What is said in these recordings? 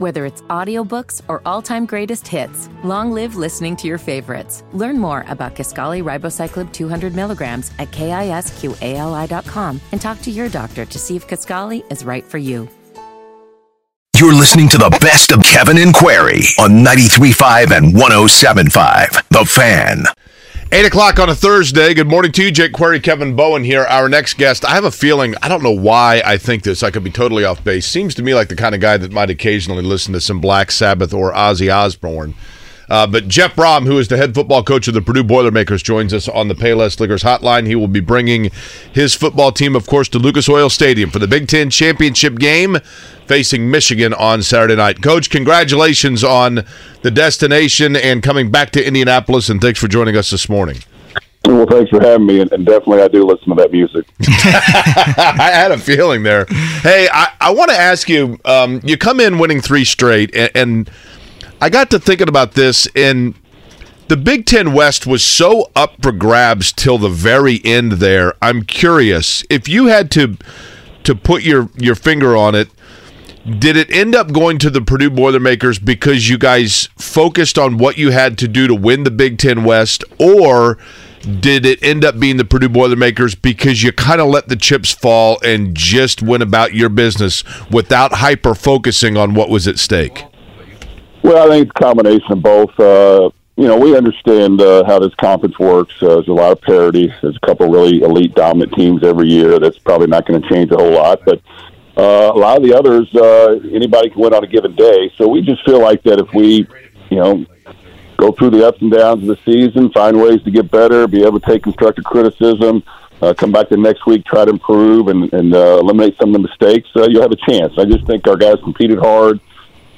Whether it's audiobooks or all-time greatest hits, long live listening to your favorites. Learn more about Kisqali Ribociclib 200 milligrams at kisqali.com and talk to your doctor to see if Kisqali is right for you. You're listening to the best of Kevin and Query on 93.5 and 107.5. The Fan. 8 o'clock on a Thursday. Good morning to you, Jake Query, Kevin Bowen here. Our next guest, I have a feeling, I don't know why I think this, I could be totally off base. Seems to me like the kind of guy that might occasionally listen to some Black Sabbath or Ozzy Osbourne. Uh, but Jeff Brohm, who is the head football coach of the Purdue Boilermakers, joins us on the Payless Liquors hotline. He will be bringing his football team, of course, to Lucas Oil Stadium for the Big Ten championship game facing Michigan on Saturday night. Coach, congratulations on the destination and coming back to Indianapolis, and thanks for joining us this morning. Well, thanks for having me, and, definitely I do listen to that music. I had a feeling there. Hey, I, I want to ask you. Um, you come in winning three straight, and, and I got to thinking about this, and the Big Ten West was so up for grabs till the very end. There, I'm curious if you had to to put your your finger on it. Did it end up going to the Purdue Boilermakers because you guys focused on what you had to do to win the Big Ten West, or did it end up being the Purdue Boilermakers because you kind of let the chips fall and just went about your business without hyper focusing on what was at stake? Well, I think it's a combination of both. Uh, you know, we understand uh, how this conference works. Uh, there's a lot of parity. There's a couple really elite, dominant teams every year. That's probably not going to change a whole lot, but uh, a lot of the others, uh, anybody can win on a given day. So we just feel like that if we, you know, go through the ups and downs of the season, find ways to get better, be able to take constructive criticism, uh, come back the next week, try to improve, and, and uh, eliminate some of the mistakes, uh, you'll have a chance. I just think our guys competed hard.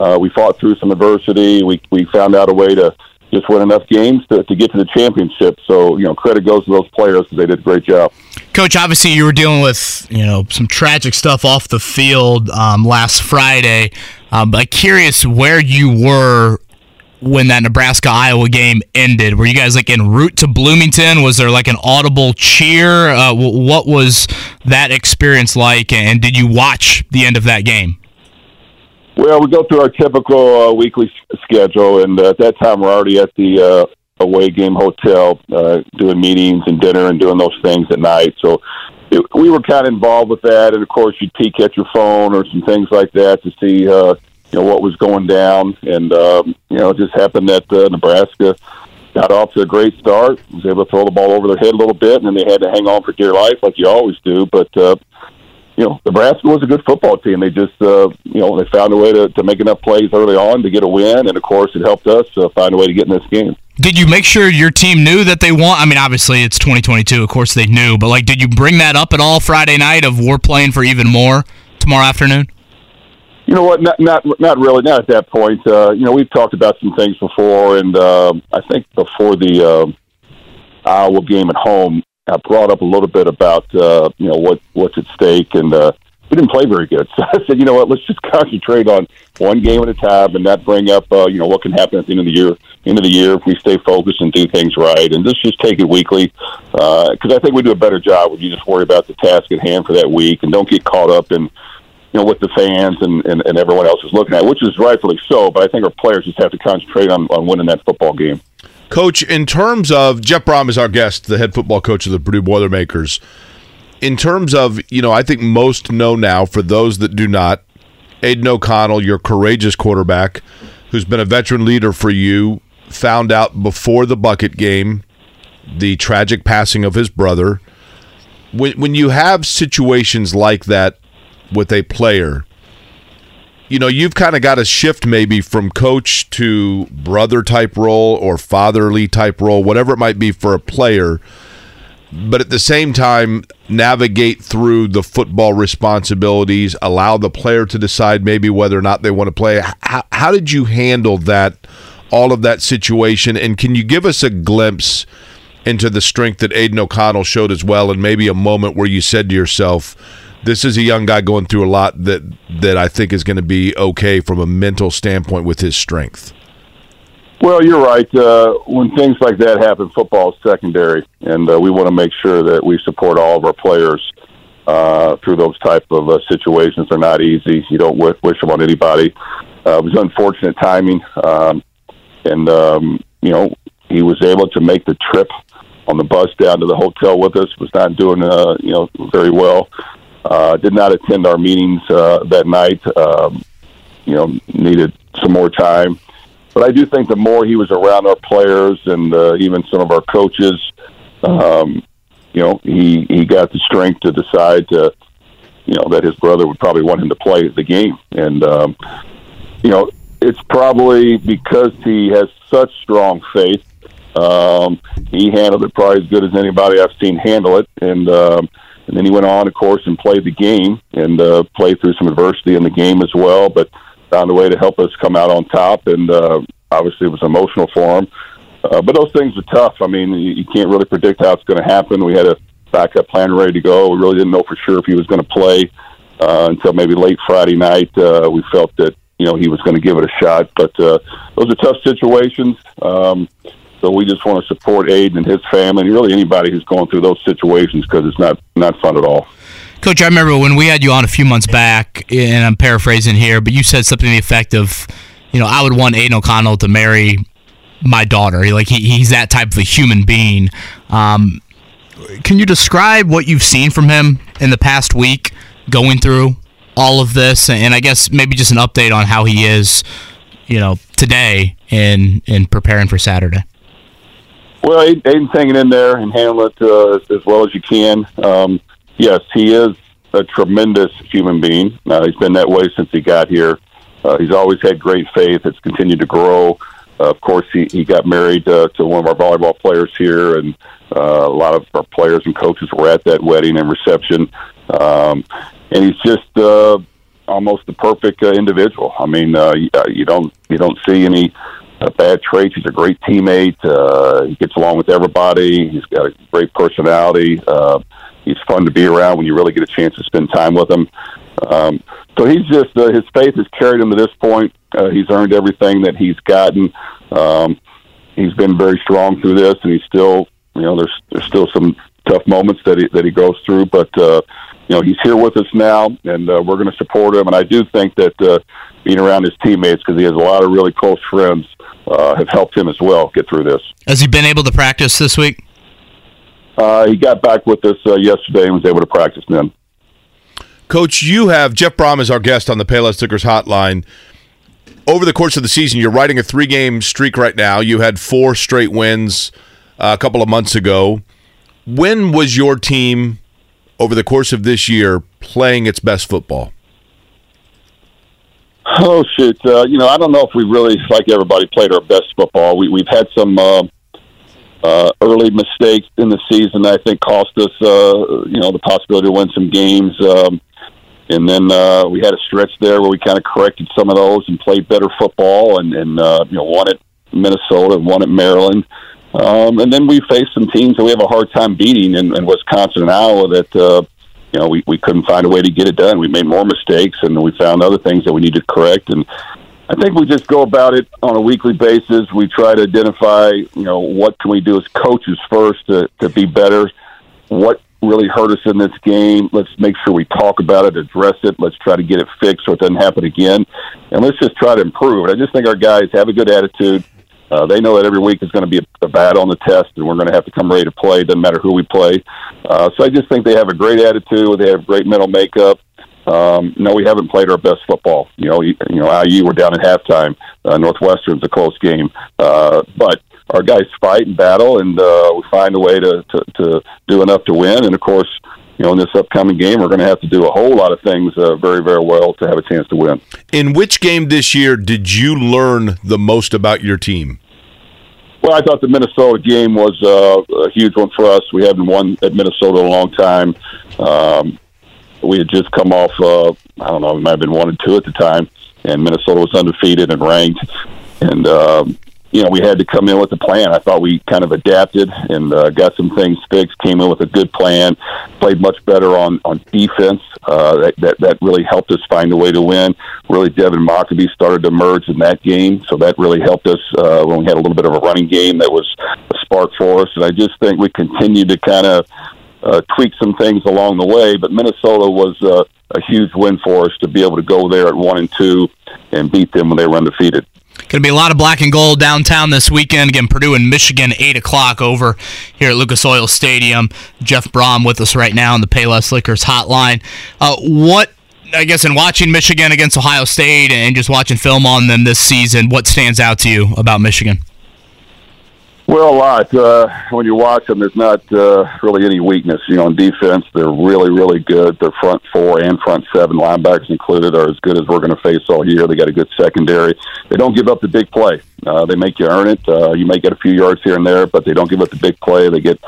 Uh, we fought through some adversity. We we found out a way to just win enough games to, to get to the championship. So, you know, credit goes to those players because they did a great job. Coach, obviously you were dealing with, you know, some tragic stuff off the field um, last Friday. Um, curious where you were when that Nebraska Iowa game ended. Were you guys like en route to Bloomington? Was there like an audible cheer? Uh, what was that experience like? And did you watch the end of that game? Well, we go through our typical uh, weekly schedule, and uh, at that time, we're already at the uh, away game hotel, uh, doing meetings and dinner and doing those things at night. So it, we were kind of involved with that, and of course, you'd peek at your phone or some things like that to see, uh, you know, what was going down. And um, you know, it just happened that uh, Nebraska got off to a great start, was able to throw the ball over their head a little bit, and then they had to hang on for dear life, like you always do. But uh, you know, Nebraska was a good football team. They just, uh, you know, they found a way to, to make enough plays early on to get a win, and of course, it helped us uh, find a way to get in this game. Did you make sure your team knew that they won? I mean, obviously it's 2022. Of course they knew, but like, did you bring that up at all Friday night of we're playing for even more tomorrow afternoon? You know what? Not not not really. Not at that point. Uh, you know, we've talked about some things before, and uh, I think before the uh, Iowa game at home, I brought up a little bit about uh, you know what what's at stake, and uh, we didn't play very good. So I said, you know what, let's just concentrate on one game at a time, and not bring up uh, you know what can happen at the end of the year. End of the year, if we stay focused and do things right, and let's just take it weekly, because uh, I think we do a better job when you just worry about the task at hand for that week, and don't get caught up in you know what the fans and, and, and everyone else is looking at, which is rightfully so. But I think our players just have to concentrate on, on winning that football game. Coach, in terms of Jeff Brohm is our guest, the head football coach of the Purdue Boilermakers. In terms of, you know, I think most know now, for those that do not, Aidan O'Connell, your courageous quarterback, who's been a veteran leader for you, found out before the bucket game the tragic passing of his brother. When, when you have situations like that with a player, you know, you've kind of got to shift maybe from coach to brother type role or fatherly type role, whatever it might be for a player. But at the same time, navigate through the football responsibilities, allow the player to decide maybe whether or not they want to play. How, how did you handle that, all of that situation? And can you give us a glimpse into the strength that Aidan O'Connell showed as well, and maybe a moment where you said to yourself, this is a young guy going through a lot that that I think is going to be okay from a mental standpoint with his strength. Well, you're right. Uh, when things like that happen, football is secondary, and uh, we want to make sure that we support all of our players uh, through those type of uh, situations. They're not easy. You don't wish, wish them on anybody. uh, it was unfortunate timing, um, and um, you know he was able to make the trip on the bus down to the hotel with us. Was not doing uh, you know very well. Uh, did not attend our meetings uh, that night. Um, you know, needed some more time. But I do think the more he was around our players and uh, even some of our coaches, um, you know, he he got the strength to decide to, you know, that his brother would probably want him to play the game, and um, you know, it's probably because he has such strong faith. Um, he handled it probably as good as anybody I've seen handle it, and um, and then he went on, of course, and played the game and uh, played through some adversity in the game as well, but found a way to help us come out on top. And uh, obviously, it was emotional for him. Uh, but those things are tough. I mean, you, you can't really predict how it's going to happen. We had a backup plan ready to go. We really didn't know for sure if he was going to play uh, until maybe late Friday night. Uh, we felt that you know he was going to give it a shot, but uh, those are tough situations. Um, so we just want to support Aidan and his family, and really anybody who's going through those situations because it's not not fun at all. Coach, I remember when we had you on a few months back, and I'm paraphrasing here, but you said something to the effect of, you know, I would want Aidan O'Connell to marry my daughter. Like he, he's that type of a human being. Um, can you describe what you've seen from him in the past week, going through all of this, and I guess maybe just an update on how he is, you know, today in in preparing for Saturday. Well, Aidan's hanging in there and handling it uh, as, well as you can. Um, yes, he is a tremendous human being. Uh, he's been that way since he got here. Uh, he's always had great faith. It's continued to grow. Uh, of course, he, he got married uh, to one of our volleyball players here, and uh, a lot of our players and coaches were at that wedding and reception. Um, and he's just uh, almost the perfect uh, individual. I mean, uh, you, uh, you don't you don't see any bad traits. He's a great teammate. Uh, he gets along with everybody. He's got a great personality. Uh, he's fun to be around when you really get a chance to spend time with him. Um, so he's just uh, his faith has carried him to this point. Uh, he's earned everything that he's gotten. Um, he's been very strong through this, and he's still, you know, there's there's still some tough moments that he that he goes through, but uh, you know he's here with us now, and uh, we're going to support him. And I do think that uh, being around his teammates because he has a lot of really close friends uh, have helped him as well get through this. Has he been able to practice this week? Uh, he got back with us uh, yesterday and was able to practice then. Coach, you have Jeff Brohm as our guest on the Payless Liquors Hotline. Over the course of the season, you're riding a three game streak right now. You had four straight wins uh, a couple of months ago. When was your team, over the course of this year, playing its best football? Oh shoot! Uh, you know, I don't know if we really, like everybody, played our best football. We, we've had some uh, uh, early mistakes in the season that I think cost us, uh, you know, the possibility to win some games. Um, and then uh, we had a stretch there where we kind of corrected some of those and played better football, and, and uh, you know, won at Minnesota, and won at Maryland. Um, and then we faced some teams that we have a hard time beating in, in Wisconsin and Iowa that uh, you know, we, we couldn't find a way to get it done. We made more mistakes and we found other things that we needed to correct. And I think we just go about it on a weekly basis. We try to identify, you know, what can we do as coaches first to, to be better? What really hurt us in this game? Let's make sure we talk about it, address it. Let's try to get it fixed so it doesn't happen again. And let's just try to improve. And I just think our guys have a good attitude. Uh, they know that every week is going to be a, a battle on the test, and we're going to have to come ready to play. Doesn't matter who we play. Uh, so I just think they have a great attitude. They have great mental makeup. Um, no, we haven't played our best football. You know, you, you know, IU we're down at halftime. Uh, Northwestern's a close game, uh, but our guys fight and battle, and uh, we find a way to, to to do enough to win. And of course, you know, in this upcoming game, we're going to have to do a whole lot of things uh, very, very well to have a chance to win. In which game this year did you learn the most about your team? Well, I thought the Minnesota game was uh, a huge one for us. We haven't won at Minnesota in a long time. Um, we had just come off, uh, I don't know, we might have been one and two at the time, and Minnesota was undefeated and ranked. And um, you know, we had to come in with a plan. I thought we kind of adapted and uh, got some things fixed. Came in with a good plan. Played much better on on defense. Uh, that, that that really helped us find a way to win. Really, Devin Mockobee started to emerge in that game, so that really helped us uh, when we had a little bit of a running game that was a spark for us. And I just think we continue to kind of uh, tweak some things along the way. But Minnesota was uh, a huge win for us to be able to go there at one and two and beat them when they were undefeated. Going to be a lot of black and gold downtown this weekend. Again, Purdue and Michigan, 8 o'clock over here at Lucas Oil Stadium. Jeff Brohm with us right now on the Payless Liquors hotline. Uh, what, I guess, in watching Michigan against Ohio State and just watching film on them this season, what stands out to you about Michigan? Well, a lot. Uh, when you watch them, there's not uh, really any weakness. You know, on defense, they're really, really good. Their front four and front seven linebackers included are as good as we're going to face all year. They got a good secondary. They don't give up the big play. Uh, they make you earn it. Uh, you may get a few yards here and there, but they don't give up the big play. They get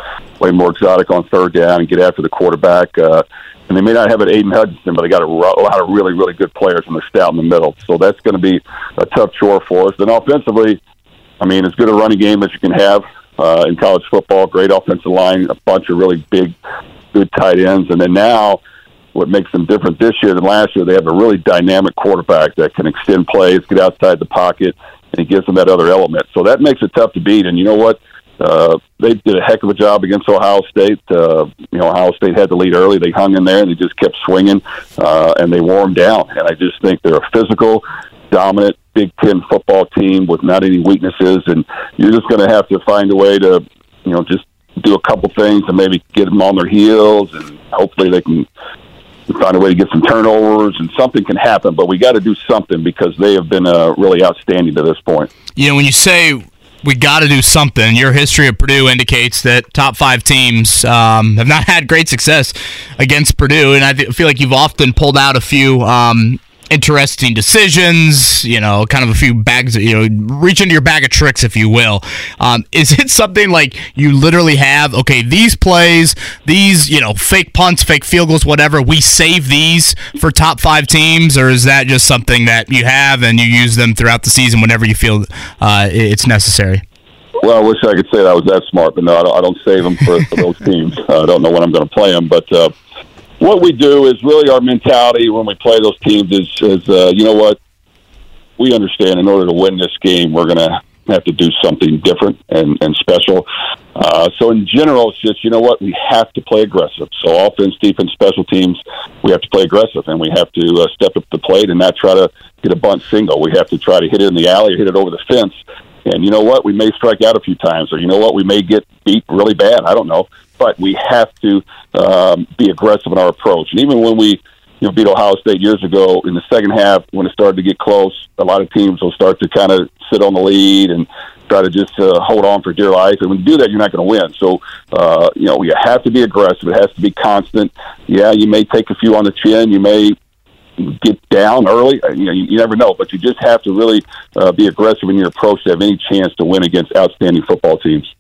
way more exotic on third down and get after the quarterback. Uh, and they may not have an Aidan Hutchinson, but they got a, a lot of really, really good players, and they're stout in the middle. So that's going to be a tough chore for us. Then offensively I mean, as good a running game as you can have uh, in college football. Great offensive line, a bunch of really big, good tight ends, and then now what makes them different this year than last year, they have a really dynamic quarterback that can extend plays, get outside the pocket, and it gives them that other element. So that makes it tough to beat. And you know what? Uh, they did a heck of a job against Ohio State. Uh, you know, Ohio State had the lead early. They hung in there and they just kept swinging, uh, and they wore them down. And I just think they're a physical, dominant Big Ten football team with not any weaknesses, and you're just going to have to find a way to, you know, just do a couple things and maybe get them on their heels, and hopefully they can find a way to get some turnovers and something can happen. But we got to do something because they have been uh, really outstanding to this point. You know, when you say we got to do something. Your history of Purdue indicates that top five teams um, have not had great success against Purdue, and I feel like you've often pulled out a few um, interesting decisions, you know, kind of a few bags, you know, reach into your bag of tricks, if you will. Um, is it something like you literally have, okay, these plays, these, you know, fake punts, fake field goals, whatever, we save these for top five teams, or is that just something that you have and you use them throughout the season whenever you feel uh, it's necessary? Well, I wish I could say that I was that smart, but no, I don't, save them for, for those teams. I don't know when I'm going to play them, but uh, what we do is really our mentality when we play those teams is, is uh, you know what? We understand in order to win this game, we're going to have to do something different and, and special. Uh, so in general, it's just, you know what? We have to play aggressive. So offense, defense, special teams, we have to play aggressive and we have to uh, step up the plate and not try to get a bunt single. We have to try to hit it in the alley or hit it over the fence. And you know what? We may strike out a few times or you know what? We may get beat really bad. I don't know but we have to um, be aggressive in our approach. And even when we you know, beat Ohio State years ago in the second half, when it started to get close, a lot of teams will start to kind of sit on the lead and try to just uh, hold on for dear life. And when you do that, you're not going to win. So, uh, you know, you have to be aggressive. It has to be constant. Yeah, you may take a few on the chin. You may get down early. Uh, you know, you, you never know, but you just have to really uh, be aggressive in your approach to have any chance to win against outstanding football teams.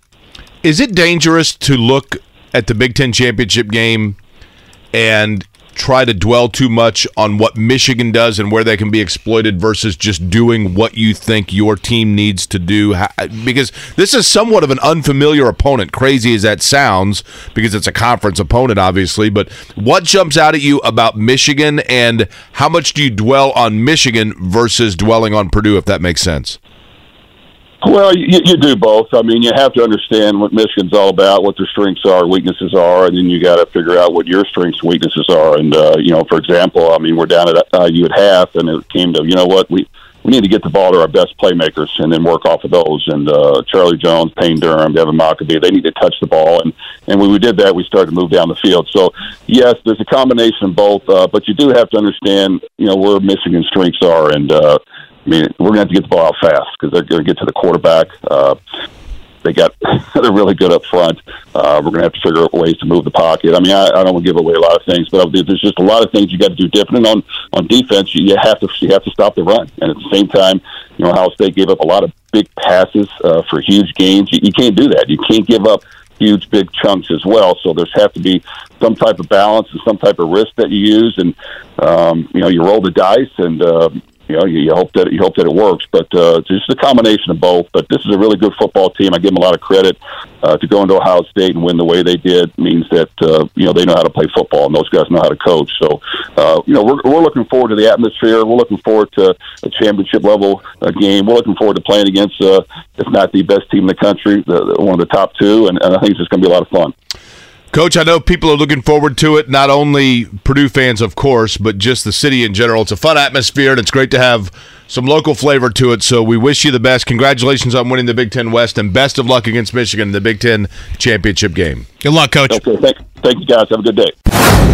Is it dangerous to look at the Big Ten championship game and try to dwell too much on what Michigan does and where they can be exploited versus just doing what you think your team needs to do. Because this is somewhat of an unfamiliar opponent, crazy as that sounds, because it's a conference opponent, obviously. But what jumps out at you about Michigan and how much do you dwell on Michigan versus dwelling on Purdue, if that makes sense? Well, you, you do both. I mean, you have to understand what Michigan's all about, what their strengths are, weaknesses are, and then you got to figure out what your strengths weaknesses are. And uh, you know, for example, I mean, we're down at uh, you at half, and it came to you know what we we need to get the ball to our best playmakers and then work off of those. And uh, Charlie Jones, Payne Durham, Devin Mockobee, they need to touch the ball. And, and when we did that, we started to move down the field. So, yes, there's a combination of both, uh, but you do have to understand, you know, where Michigan's strengths are. And, uh, I mean, we're going to have to get the ball out fast because they're going to get to the quarterback. Uh, they got they're really good up front. Uh, we're going to have to figure out ways to move the pocket. I mean, I, I don't want to give away a lot of things, but there's just a lot of things you got to do different. And on on defense, you have to you have to stop the run, and at the same time, you know, Ohio State gave up a lot of big passes uh, for huge gains. You, you can't do that. You can't give up huge big chunks as well. So there's have to be some type of balance and some type of risk that you use, and um, you know you roll the dice, and uh, you know, you, you hope that you hope that it works. But uh, it's just a combination of both. But this is a really good football team. I give them a lot of credit uh, to go into Ohio State and win the way they did. Means that uh, you know they know how to play football, and those guys know how to coach. So uh, you know we're we're looking forward to the atmosphere. We're looking forward to a championship level uh, game. We're looking forward to playing against, uh, if not the best team in the country, the, one of the top two, and, and I think it's just going to be a lot of fun. Coach, I know people are looking forward to it. Not only Purdue fans, of course, but just the city in general. It's a fun atmosphere, and it's great to have some local flavor to it. So we wish you the best. Congratulations on winning the Big Ten West, and best of luck against Michigan in the Big Ten championship game. Good luck, Coach. Okay, thank, thank you guys. Have a good day.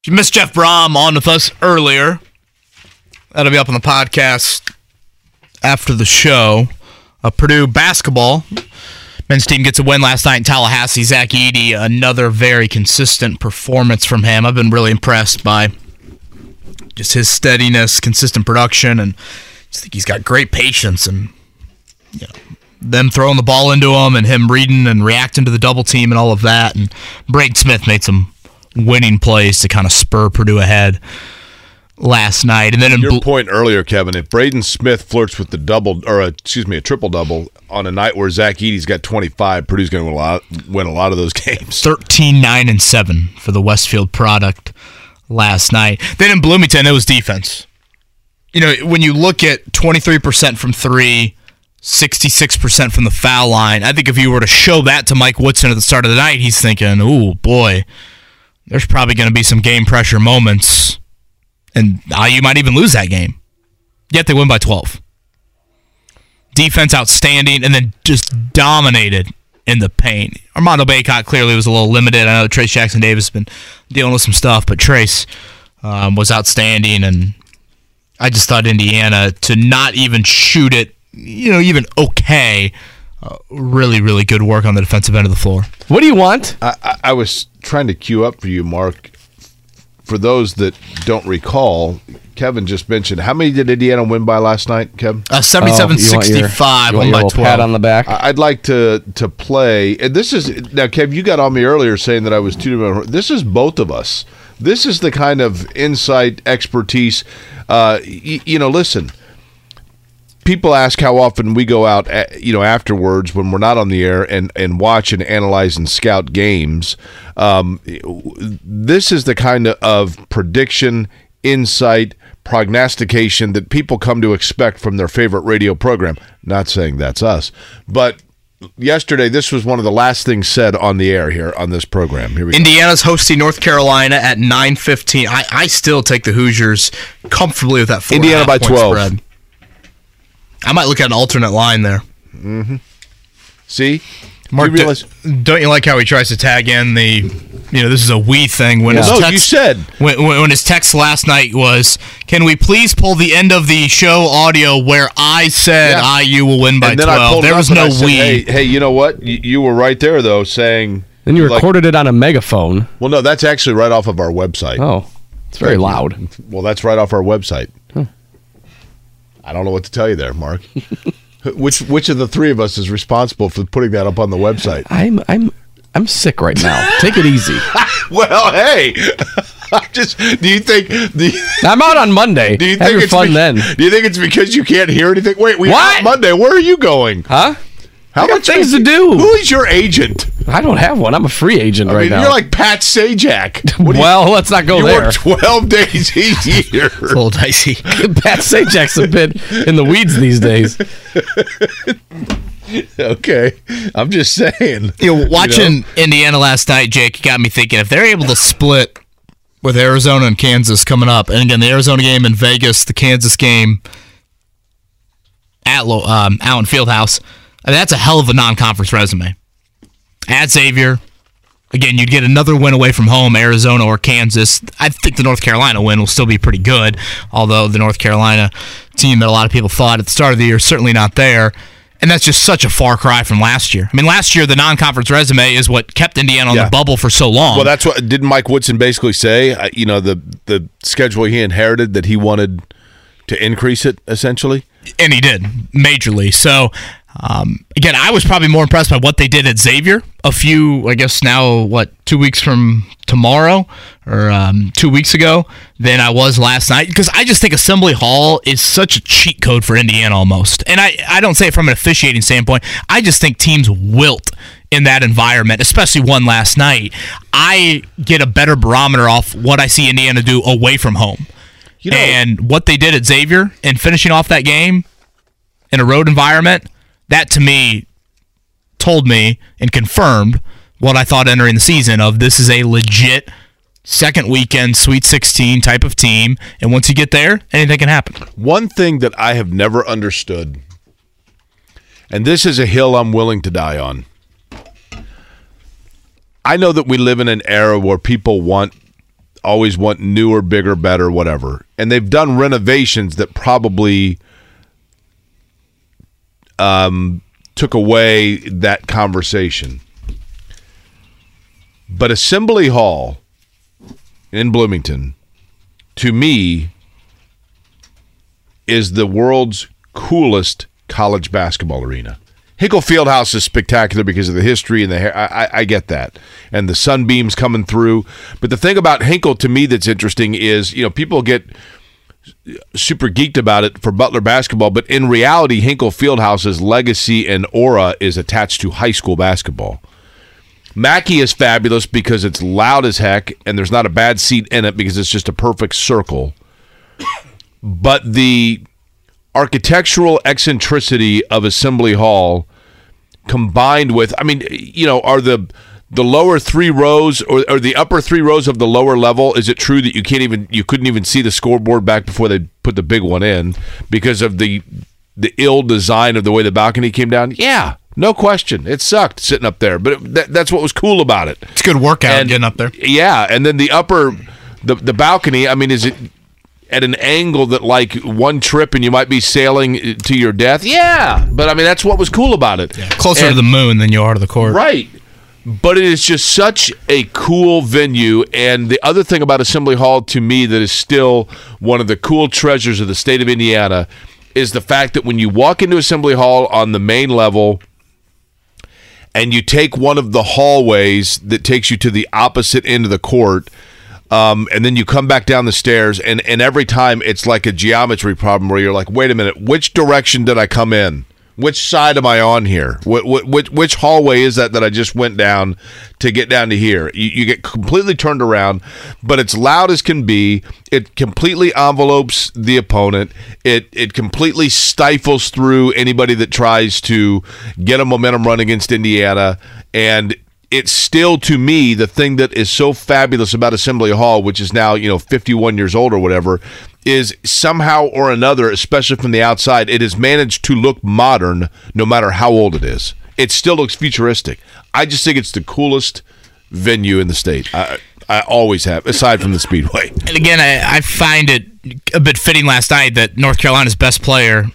If you missed Jeff Brohm on with us earlier, that'll be up on the podcast after the show. Uh, Purdue basketball. Men's team gets a win last night in Tallahassee. Zach Edey, another very consistent performance from him. I've been really impressed by just his steadiness, consistent production, and just think he's got great patience and you know them throwing the ball into him and him reading and reacting to the double team and all of that. And Braden Smith made some winning plays to kind of spur Purdue ahead last night. And then in Your Bl- point earlier, Kevin, if Braden Smith flirts with the double, or a, excuse me, a triple double on a night where Zach Edey's got 25, Purdue's going to win a lot, win a lot of those games. 13 9 and 7 for the Westfield product last night. Then in Bloomington it was defense. You know, when you look at 23% from 3, 66% from the foul line, I think if you were to show that to Mike Woodson at the start of the night, he's thinking, "Ooh, boy, there's probably going to be some game pressure moments and you might even lose that game." Yet they win by 12. Defense outstanding and then just dominated in the paint. Armando Bacot clearly was a little limited. I know Trayce Jackson Davis has been dealing with some stuff, but Trayce um, was outstanding, and I just thought Indiana to not even shoot it, you know, even okay. Uh, really, really good work on the defensive end of the floor. What do you want? I, I, I was trying to queue up for you, Mark. For those that don't recall, Kevin just mentioned how many did Indiana win by last night, Kevin? Uh, 77 Oh, you want your- 65, you want won your by little 12. pat on the back. I- I'd like to to play. And this is now, Kev. You got on me earlier saying that I was too. This is both of us. This is the kind of insight, expertise. Uh, y- you know, listen. People ask how often we go out, a- you know, afterwards when we're not on the air and and watch and analyze and scout games. Um, this is the kind of, prediction, insight, prognostication that people come to expect from their favorite radio program. Not saying that's us, but yesterday this was one of the last things said on the air here on this program. Here we go. Indiana's hosting North Carolina at 9:15. I, I still take the Hoosiers comfortably with that four Indiana by point 12. spread. I might look at an alternate line there. Mm-hmm. See, Mark, You realize- do, don't you like how he tries to tag in the, you know, this is a we thing when his No, text, you said. when, when when his text last night was, "Can we please pull the end of the show audio where I said Yeah. IU will win by and then I 12?" pulled There was no said, we. Hey, hey, you know what? You, you were right there though, saying. Then you like- recorded it on a megaphone. Well, no, that's actually right off of our website. Oh, it's very loud. Well, that's right off our website. I don't know what to tell you there, Mark. which which of the three of us is responsible for putting that up on the website? I'm I'm I'm sick right now. Take it easy. Well, hey, I just do you think do you, I'm out on Monday. do you Have think it's fun be- then. Do you think it's because you can't hear anything? Wait, we What? Monday. Where are you going? Huh? How I much things to do. Who is your agent? I don't have one. I'm a free agent I right mean, now. you're like Pat Sajak. What you- well, let's not go you there. work 12 days a year. It's a little dicey. Pat Sajak's a bit in the weeds these days. okay. I'm just saying. You know, watching Indiana last night, Jake, got me thinking if they're able to split with Arizona and Kansas coming up, and again the Arizona game in Vegas, the Kansas game at Lo- um, Allen Fieldhouse, I mean, that's a hell of a non-conference resume. At Xavier, again, you'd get another win away from home, Arizona or Kansas. I think the North Carolina win will still be pretty good, although the North Carolina team that a lot of people thought at the start of the year is certainly not there. And that's just such a far cry from last year. I mean, last year the non-conference resume is what kept Indiana on Yeah. the bubble for so long. Well, that's what didn't Mike Woodson basically say? Uh, you know, the the schedule he inherited that he wanted to increase it essentially. and he did majorly. So um, again, I was probably more impressed by what they did at Xavier. A few, I guess now, what two weeks from tomorrow or um, two weeks ago than I was last night because I just think Assembly Hall is such a cheat code for Indiana almost, and I I don't say it from an officiating standpoint. I just think teams wilt in that environment, especially one last night. I get a better barometer off what I see Indiana do away from home. You know, and what they did at Xavier and finishing off that game in a road environment, that to me told me and confirmed what I thought entering the season of this is a legit second weekend Sweet 16 type of team. And once you get there, anything can happen. One thing that I have never understood, and this is a hill I'm willing to die on. I know that we live in an era where people want always want newer, bigger, better, whatever. And they've done renovations that probably um, took away that conversation. But Assembly Hall in Bloomington, to me, is the world's coolest college basketball arena. Hinkle Fieldhouse is spectacular because of the history and the I, I get that, and the sunbeams coming through. But the thing about Hinkle to me that's interesting is you know people get super geeked about it for Butler basketball, but in reality, Hinkle Fieldhouse's legacy and aura is attached to high school basketball. Mackey is fabulous because it's loud as heck, and there's not a bad seat in it because it's just a perfect circle. But the architectural eccentricity of Assembly Hall combined with I mean, you know, are the the lower three rows or, or the upper three rows of the lower level, is it true that you can't even you couldn't even see the scoreboard back before they put the big one in because of the the ill design of the way the balcony came down? Yeah. No question. It sucked sitting up there, but it, that, that's what was cool about it. It's a good workout And- getting up there. Yeah, and then the upper the the balcony, I mean, is it at an angle that like one trip and you might be sailing uh, to your death? Yeah. But I mean, that's what was cool about it. Closer And- to the moon than you are to the court. Right. But it is just such a cool venue. And the other thing about Assembly Hall to me that is still one of the cool treasures of the state of Indiana is the fact that when you walk into Assembly Hall on the main level and you take one of the hallways that takes you to the opposite end of the court, um, and then you come back down the stairs, and, and every time it's like a geometry problem where you're like, wait a minute, which direction did I come in? Which side am I on here? What, what, which, which hallway is that that I just went down to get down to here? You, you get completely turned around, but it's loud as can be. It completely envelopes the opponent. It it completely stifles through anybody that tries to get a momentum run against Indiana, and it's still to me the thing that is so fabulous about Assembly Hall, which is now you know 51 years old or whatever, is somehow or another, especially from the outside, it has managed to look modern no matter how old it is. It still looks futuristic. I just think it's the coolest venue in the state. I, I always have, aside from the Speedway. And again, I, I find it a bit fitting last night that North Carolina's best player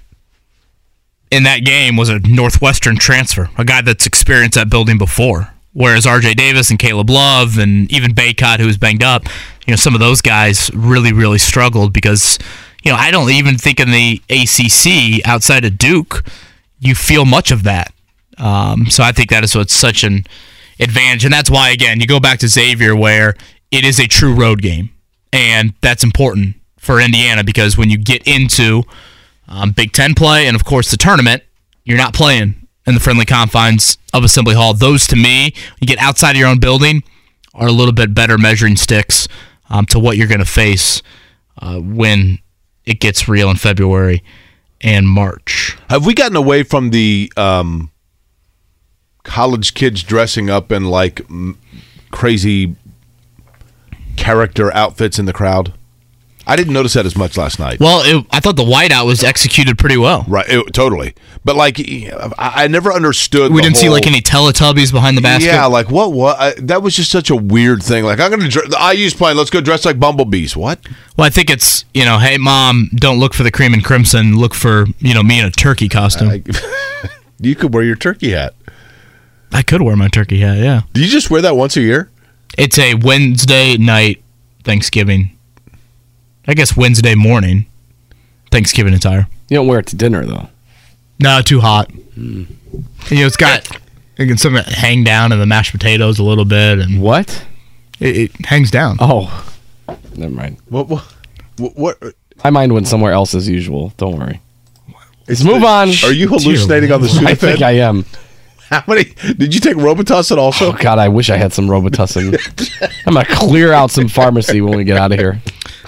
in that game was a Northwestern transfer, a guy that's experienced that building before. Whereas R.J. Davis and Caleb Love and even Bacot, who was banged up, you know, some of those guys really, really struggled because, you know, I don't even think in the ACC outside of Duke, you feel much of that. Um, so I think that is what's such an advantage, and that's why again you go back to Xavier where it is a true road game, and that's important for Indiana because when you get into um, Big Ten play and of course the tournament, you're not playing in the friendly confines of Assembly Hall. Those, to me, you get outside of your own building, are a little bit better measuring sticks um, to what you're going to face uh, when it gets real in February and March. Have we gotten away from the um, college kids dressing up in like m- crazy character outfits in the crowd? I didn't notice that as much last night. Well, it, I thought the whiteout was executed pretty well. Right, it- totally. But like, I, I never understood. We didn't see like any Teletubbies behind the basket. Yeah, like what? What? I, that was just such a weird thing. Like I'm gonna. The IU's playing. Let's go dress like bumblebees. What? Well, I think it's you know, hey mom, don't look for the cream and crimson. Look for you know me in a turkey costume. You could wear your turkey hat. I could wear my turkey hat. Yeah, Do you just wear that once a year? it's a Wednesday night Thanksgiving. I guess Wednesday morning Thanksgiving attire. You don't wear it to dinner though. No, too hot. Hmm. You know, it's got it can some hang down in the mashed potatoes a little bit, and What? it, it hangs down. Oh, never mind. What? What? What? what My mind went somewhere else as usual. Don't worry. Let's move on. are you hallucinating on the I think I am. How many? Did you take Robitussin also? Oh God, I wish I had some Robitussin. I'm gonna clear out some pharmacy when we get out of here.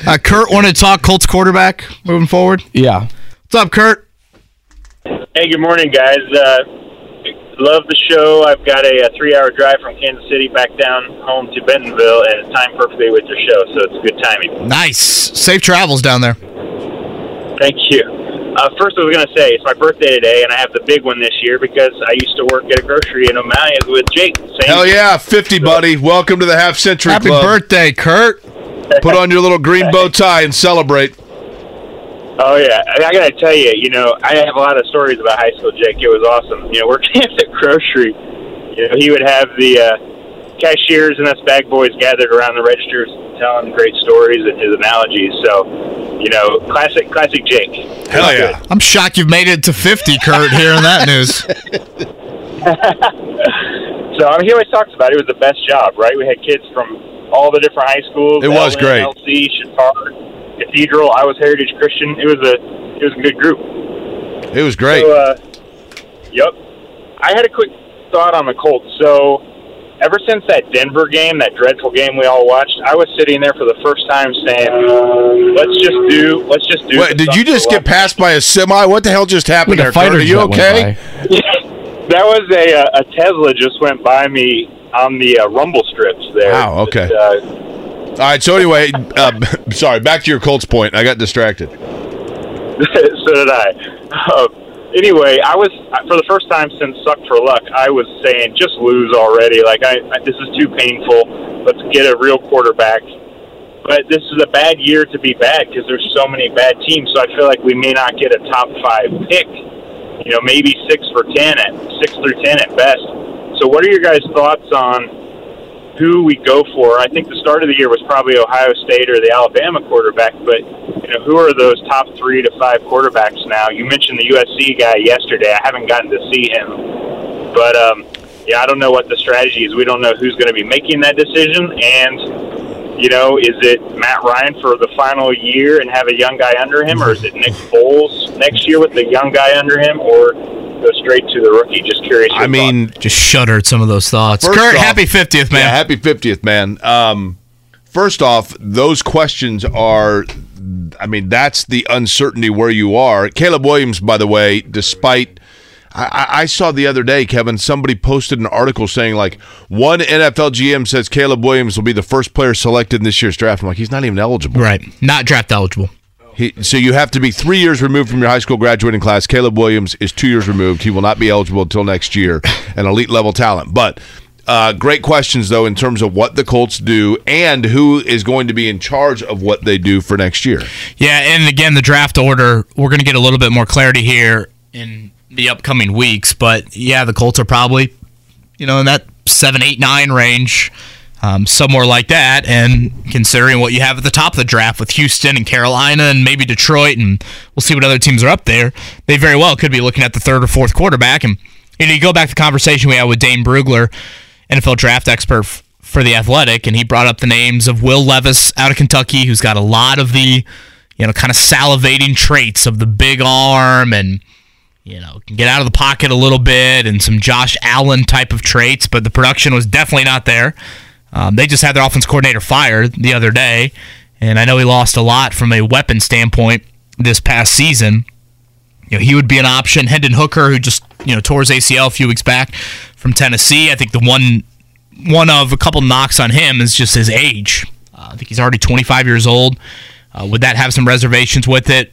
Uh, Kurt want to talk Colts quarterback moving forward. Yeah. What's up, Kurt? Hey, good morning, guys. Uh, love the show. I've got a, a three-hour drive from Kansas City back down home to Bentonville, and it's timed perfectly with your show, so it's good timing. Nice, safe travels down there. Thank you. Uh, first, I was going to say it's my birthday today, and I have the big one this year because I used to work at a grocery in O'Malley with Jake. Same Hell yeah, fifty, buddy. Welcome to the half century Happy club. birthday, Kurt. Put on your little green bow tie and celebrate. Oh yeah, I, I gotta tell you, you know, I have a lot of stories about high school Jake. It was awesome. You know, working at the grocery, you know, he would have the uh, cashiers and us bag boys gathered around the registers, telling great stories and his analogies. So, you know, classic, classic Jake. Hell yeah. I'm shocked you've made it to 50, Kurt, hearing that news. So I mean, he always talks about it. It was the best job, right? We had kids from all the different high schools. It was LN, great. LC, Chicago, Cathedral. I was Heritage Christian. It was a, it was a good group. It was great. So, uh, yep. I had a quick thought on the Colts. So, ever since that Denver game, that dreadful game we all watched, I was sitting there for the first time saying, "Let's just do, let's just do." Wait, did you just get love." passed by a semi? What the hell just happened Like there, Kurt? Are you okay? that was a uh, a Tesla just went by me on the uh, rumble strips there. Wow, okay. Just, uh, All right. So anyway, uh, sorry. Back to your Colts point. I got distracted. so did I. Uh, anyway, I was for the first time since Suck for Luck. I was saying, just lose already. Like I, I this is too painful. Let's get a real quarterback. But this is a bad year to be bad because there's so many bad teams. So I feel like we may not get a top five pick. You know, maybe six for ten at six through ten at best. So what are your guys' thoughts on? who we go for. I think the start of the year was probably Ohio State or the Alabama quarterback, but you know, who are those top three to five quarterbacks now? You mentioned the USC guy yesterday. I haven't gotten to see him, but um, yeah, I don't know what the strategy is. We don't know who's going to be making that decision, and you know, is it Matt Ryan for the final year and have a young guy under him, or is it Nick Foles next year with the young guy under him, or go straight to the rookie? Just curious. I mean, Just shudder at some of those thoughts. First Kurt, off- happy 50th, man. Yeah, happy 50th, man. Um, first off, those questions are, I mean, that's the uncertainty where you are. Caleb Williams, by the way, despite. I, I- I saw the other day, Kevin, somebody posted an article saying, like, one NFL GM says Caleb Williams will be the first player selected in this year's draft. I'm like, he's not even eligible. right. Not draft eligible. He, so you have to be three years removed from your high school graduating class. Caleb Williams is two years removed. He will not be eligible until next year. An elite level talent, but uh, great questions though in terms of what the Colts do and who is going to be in charge of what they do for next year. Yeah, and again, the draft order, we're going to get a little bit more clarity here in the upcoming weeks. But yeah, the Colts are probably, you know, in that seven, eight, nine range, um, somewhere like that. And considering what you have at the top of the draft with Houston and Carolina and maybe Detroit, and we'll see what other teams are up there, they very well could be looking at the third or fourth quarterback. And you know, you go back to the conversation we had with Dane Brugler, NFL draft expert f- for the Athletic, and he brought up the names of Will Levis out of Kentucky, who's got a lot of the, you know, kind of salivating traits of the big arm and you know, can get out of the pocket a little bit and some Josh Allen type of traits, but the production was definitely not there. Um, they just had their offense coordinator fired the other day, and I know he lost a lot from a weapon standpoint this past season. You know, he would be an option. Hendon Hooker, who just you know tore his ACL a few weeks back from Tennessee. I think the one one of a couple knocks on him is just his age. Uh, I think he's already 25 years old. Uh, would that have some reservations with it?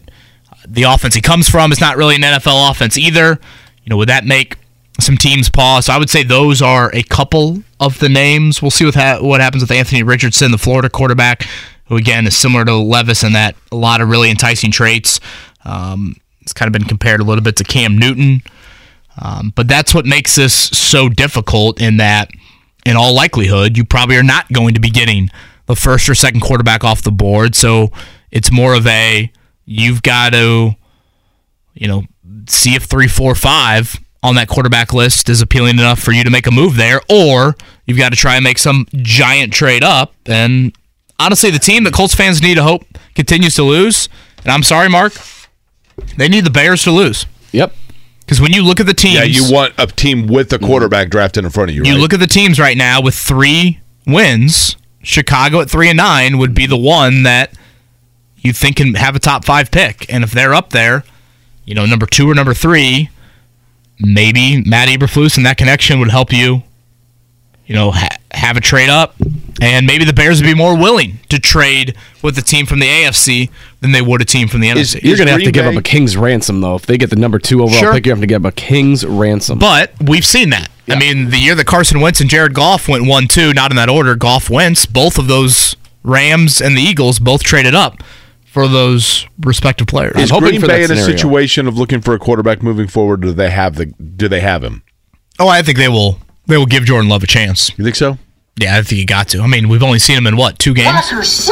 the offense he comes from is not really an NFL offense either. You know, would that make some teams pause? So I would say those are a couple of the names. We'll see what ha- what happens with Anthony Richardson, the Florida quarterback, who again is similar to Levis in that a lot of really enticing traits. Um, it's kind of been compared a little bit to Cam Newton, um, but that's what makes this so difficult. In that, in all likelihood, you probably are not going to be getting the first or second quarterback off the board. So it's more of a you've got to, you know, see if three, four, five on that quarterback list is appealing enough for you to make a move there, or you've got to try and make some giant trade up. And honestly, the team that Colts fans need to hope continues to lose, and I'm sorry, Mark, they need the Bears to lose. Yep. Because when you look at the teams, Yeah, you want a team with a quarterback drafted in front of you. you right? look at the teams right now with three wins. Chicago at three and nine would be the one that you think can have a top five pick, and if they're up there, you know, number two or number three, maybe Matt Eberflus and that connection would help you, you know, ha- have a trade up, and maybe the Bears would be more willing to trade with a team from the AFC than they would a team from the Is- NFC. You're going to have to Green give Bay- up a king's ransom, though. If they get the number two overall Sure. pick, you have to give up a king's ransom. But we've seen that. I mean, the year that Carson Wentz and Jared Goff went one two, not in that order. Goff Wentz, both of those Rams and the Eagles both traded up for those respective players. Is hoping Green Bay that in a situation of looking for a quarterback moving forward? Do they have the? Do they have him? oh, I think they will. They will give Jordan Love a chance. You think so? Yeah, I think you got to. I mean, we've only seen him in what two games?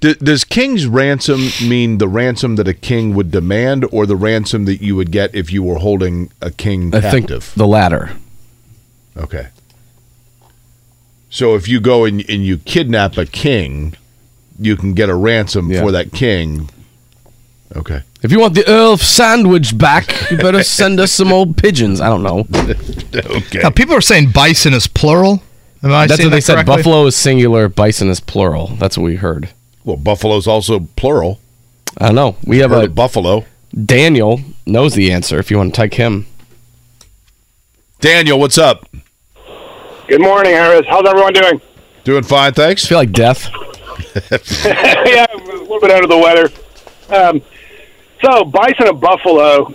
D- does king's ransom mean the ransom that a king would demand, or the ransom that you would get if you were holding a king I think captive? the latter. Okay. So if you go and, and you kidnap a king, you can get a ransom Yeah. for that king. Okay. If you want the Earl sandwich back, you better send us some old pigeons. I don't know. Okay. Now, people are saying bison is plural. Am I That's saying what they that said. correctly? Buffalo is singular, bison is plural. That's what we heard. Well, buffalo's also plural. I don't know. We have Heard a buffalo. Daniel knows the answer. If you want to take him, Daniel, what's up? Good morning, Harris. How's everyone doing? Doing fine, thanks. I feel like death. yeah, a little bit under the weather. Um, so, bison and buffalo.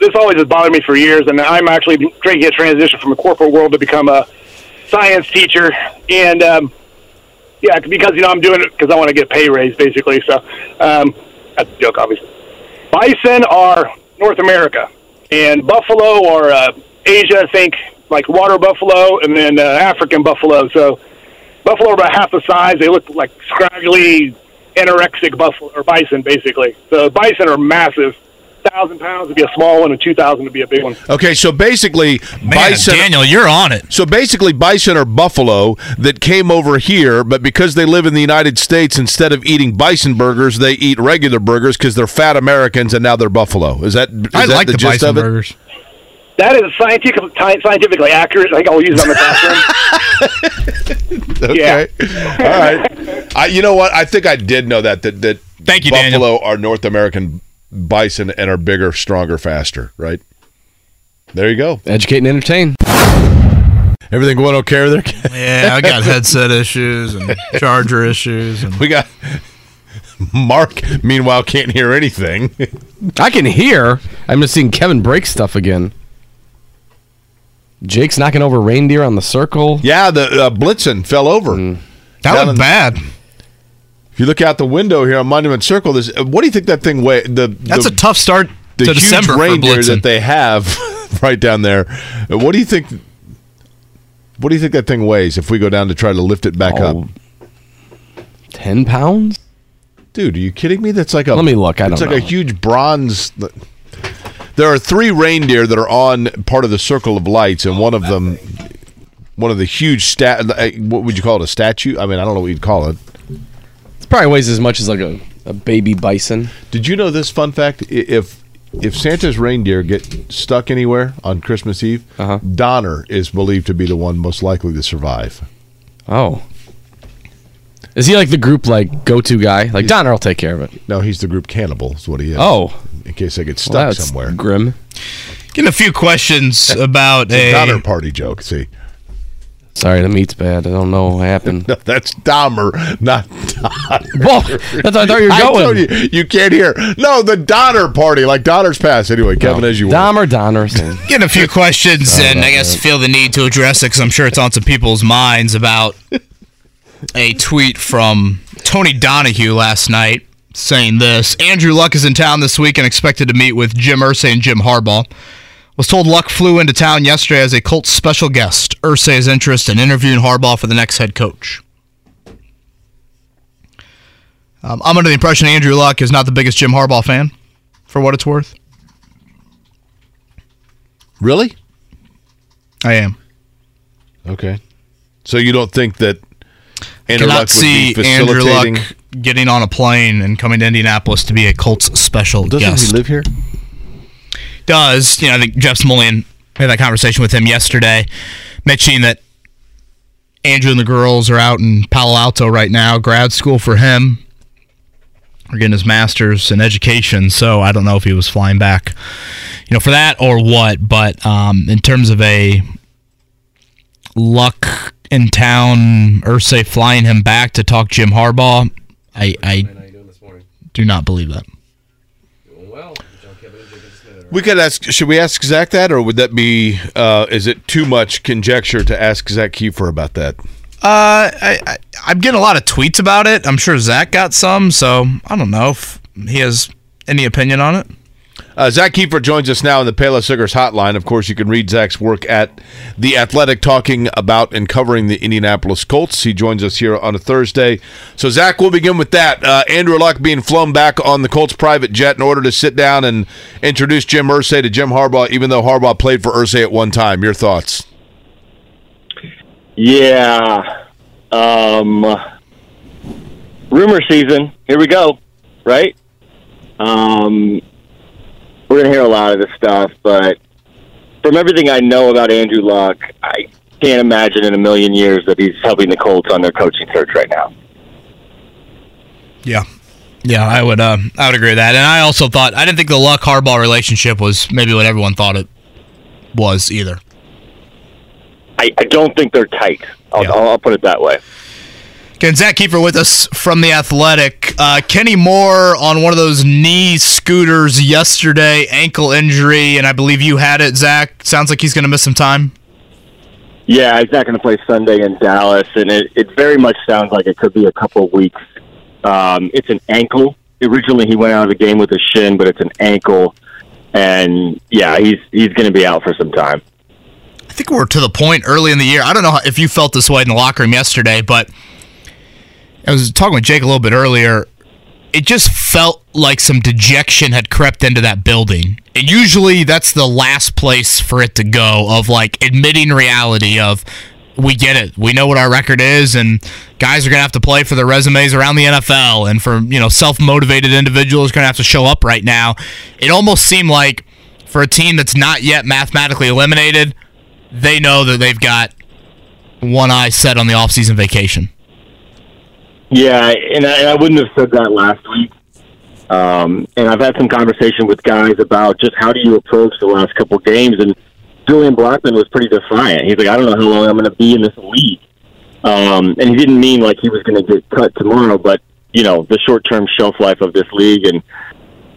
This always has bothered me for years, and I'm actually trying to get transition from the corporate world to become a science teacher. And um, yeah, because you know I'm doing it because I want to get pay raise, basically. So um, that's a joke, obviously. Bison are North America, and buffalo are uh, Asia. I think like water buffalo, and then uh, African buffalo. So buffalo are about half the size. They look like scraggly, anorexic buffalo or bison, basically. So bison are massive. Thousand pounds would be a small one, and two thousand would be a big one. Okay, so basically, Man, bison. Daniel, you're on it. So basically, bison are buffalo that came over here, but because they live in the United States, instead of eating bison burgers, they eat regular burgers because they're fat Americans, and now they're buffalo. Is that? Is I that like the, gist bison of it? burgers. That is scientific, scientifically accurate. I think I'll use it on the classroom. Okay. All right. I, you know what? I think I did know that that that Thank you, buffalo Daniel. are North American bison and are bigger, stronger, faster. Right. There you go. Educate and entertain. Everything going okay there? Yeah, I got headset issues and charger issues, and We got Mark. Meanwhile, can't hear anything. I can hear. I'm just seeing Kevin break stuff again. Jake's knocking over reindeer on the circle. yeah, the uh, Blitzen fell over. that Down looked in- bad. If you look out the window here on Monument Circle, this uh, what do you think that thing weigh? The That's the, a tough start the to huge December for reindeer Blitzen. that they have right down there. Uh, What do you think? What do you think that thing weighs? If we go down to try to lift it back up, Oh, 10 pounds? dude, are you kidding me? That's like a Let me look. I it's don't like know. a huge bronze. There are three reindeer that are on part of the Circle of Lights, and one of them, one of the huge stat. uh, What would you call it? A statue? I mean, I don't know what you'd call it. It probably weighs as much as like a, a baby bison. Did you know this fun fact? If if Santa's reindeer get stuck anywhere on Christmas Eve, Uh-huh. Donner is believed to be the one most likely to survive. Oh. Is he like the group like go to guy? Like Donner will take care of it. No, he's the group cannibal. Is what he is. Oh. in case I get stuck that's somewhere. grim. Getting a few questions about It's a a Donner party joke. See, Sorry, the meat's bad. I don't know what happened. no, that's Dahmer, not Donner. Whoa, that's what I thought you were I going. told you, you can't hear. No, the Donner party, like Donner's Pass. Anyway, Kevin, as you were. Dahmer Donner. same. Getting a few questions, and I guess feel the need to address it because I'm sure it's on some people's minds about a tweet from Tony Donahue last night saying this Andrew Luck is in town this week and expected to meet with Jim Irsay and Jim Harbaugh. Was told Luck flew into town yesterday as a Colts special guest. Irsay's interest in interviewing Harbaugh for the next head coach. Um, I'm under the impression Andrew Luck is not the biggest Jim Harbaugh fan, for what it's worth. Really? I am. Okay. So you don't think that Andrew cannot Luck see Andrew? Luck getting on a plane and coming to Indianapolis to be a Colts special Doesn't guest. he live here? Does you know? I think Jeff Smolian had that conversation with him yesterday, mentioning that Andrew and the girls are out in Palo Alto right now, grad school for him. Or getting his master's in education, so I don't know if he was flying back, you know, for that or what. But um, in terms of a luck in town, Irsay flying him back to talk Jim Harbaugh, I, I do not believe that. We could ask. Should we ask Zach that, or would that be? Uh, is it too much conjecture to ask Zach Kiefer about that? Uh, I, I I'm getting a lot of tweets about it. I'm sure Zach got some, so I don't know if he has any opinion on it. Uh, Zach Kiefer joins us now in the Payless Liquors hotline. Of course, you can read Zach's work at The Athletic talking about and covering the Indianapolis Colts. He joins us here on a Thursday. So, Zach, we'll begin with that. Uh, Andrew Luck being flown back on the Colts private jet in order to sit down and introduce Jim Irsay to Jim Harbaugh, even though Harbaugh played for Irsay at one time. Your thoughts? Yeah. Um, rumor season. Here we go. Right? Um, we're going to hear a lot of this stuff, but from everything I know about Andrew Luck, I can't imagine in a million years that he's helping the Colts on their coaching search right now. Yeah. Yeah, I would uh, I would agree with that. And I also thought I didn't think the Luck Harbaugh relationship was maybe what everyone thought it was either. I, I don't think they're tight. I'll, Yeah. I'll, I'll put it that way. Again, Zach Kiefer with us from the Athletic. Uh, Kenny Moore on one of those knee scooters yesterday, ankle injury, and I believe you had it, Zach. Sounds like he's going to miss some time. Yeah, he's not going to play Sunday in Dallas, and it, it very much sounds like it could be a couple of weeks. Um, it's an ankle. Originally, he went out of the game with a shin, but it's an ankle, and yeah, he's he's going to be out for some time. I think we're to the point early in the year. I don't know if you felt this way in the locker room yesterday, but I was talking with Jake a little bit earlier. It just felt like some dejection had crept into that building. And usually that's the last place for it to go of like admitting reality of we get it. We know what our record is and guys are going to have to play for their resumes around the NFL and for, you know, self-motivated individuals going to have to show up right now. It almost seemed like for a team that's not yet mathematically eliminated, they know that they've got one eye set on the offseason vacation. Yeah, and I, and I wouldn't have said that last week. Um, and I've had some conversation with guys about just how do you approach the last couple games. And Julian Blackmon was pretty defiant. He's like, I don't know how long I'm going to be in this league. Um, and he didn't mean like he was going to get cut tomorrow, but you know the short-term shelf life of this league, and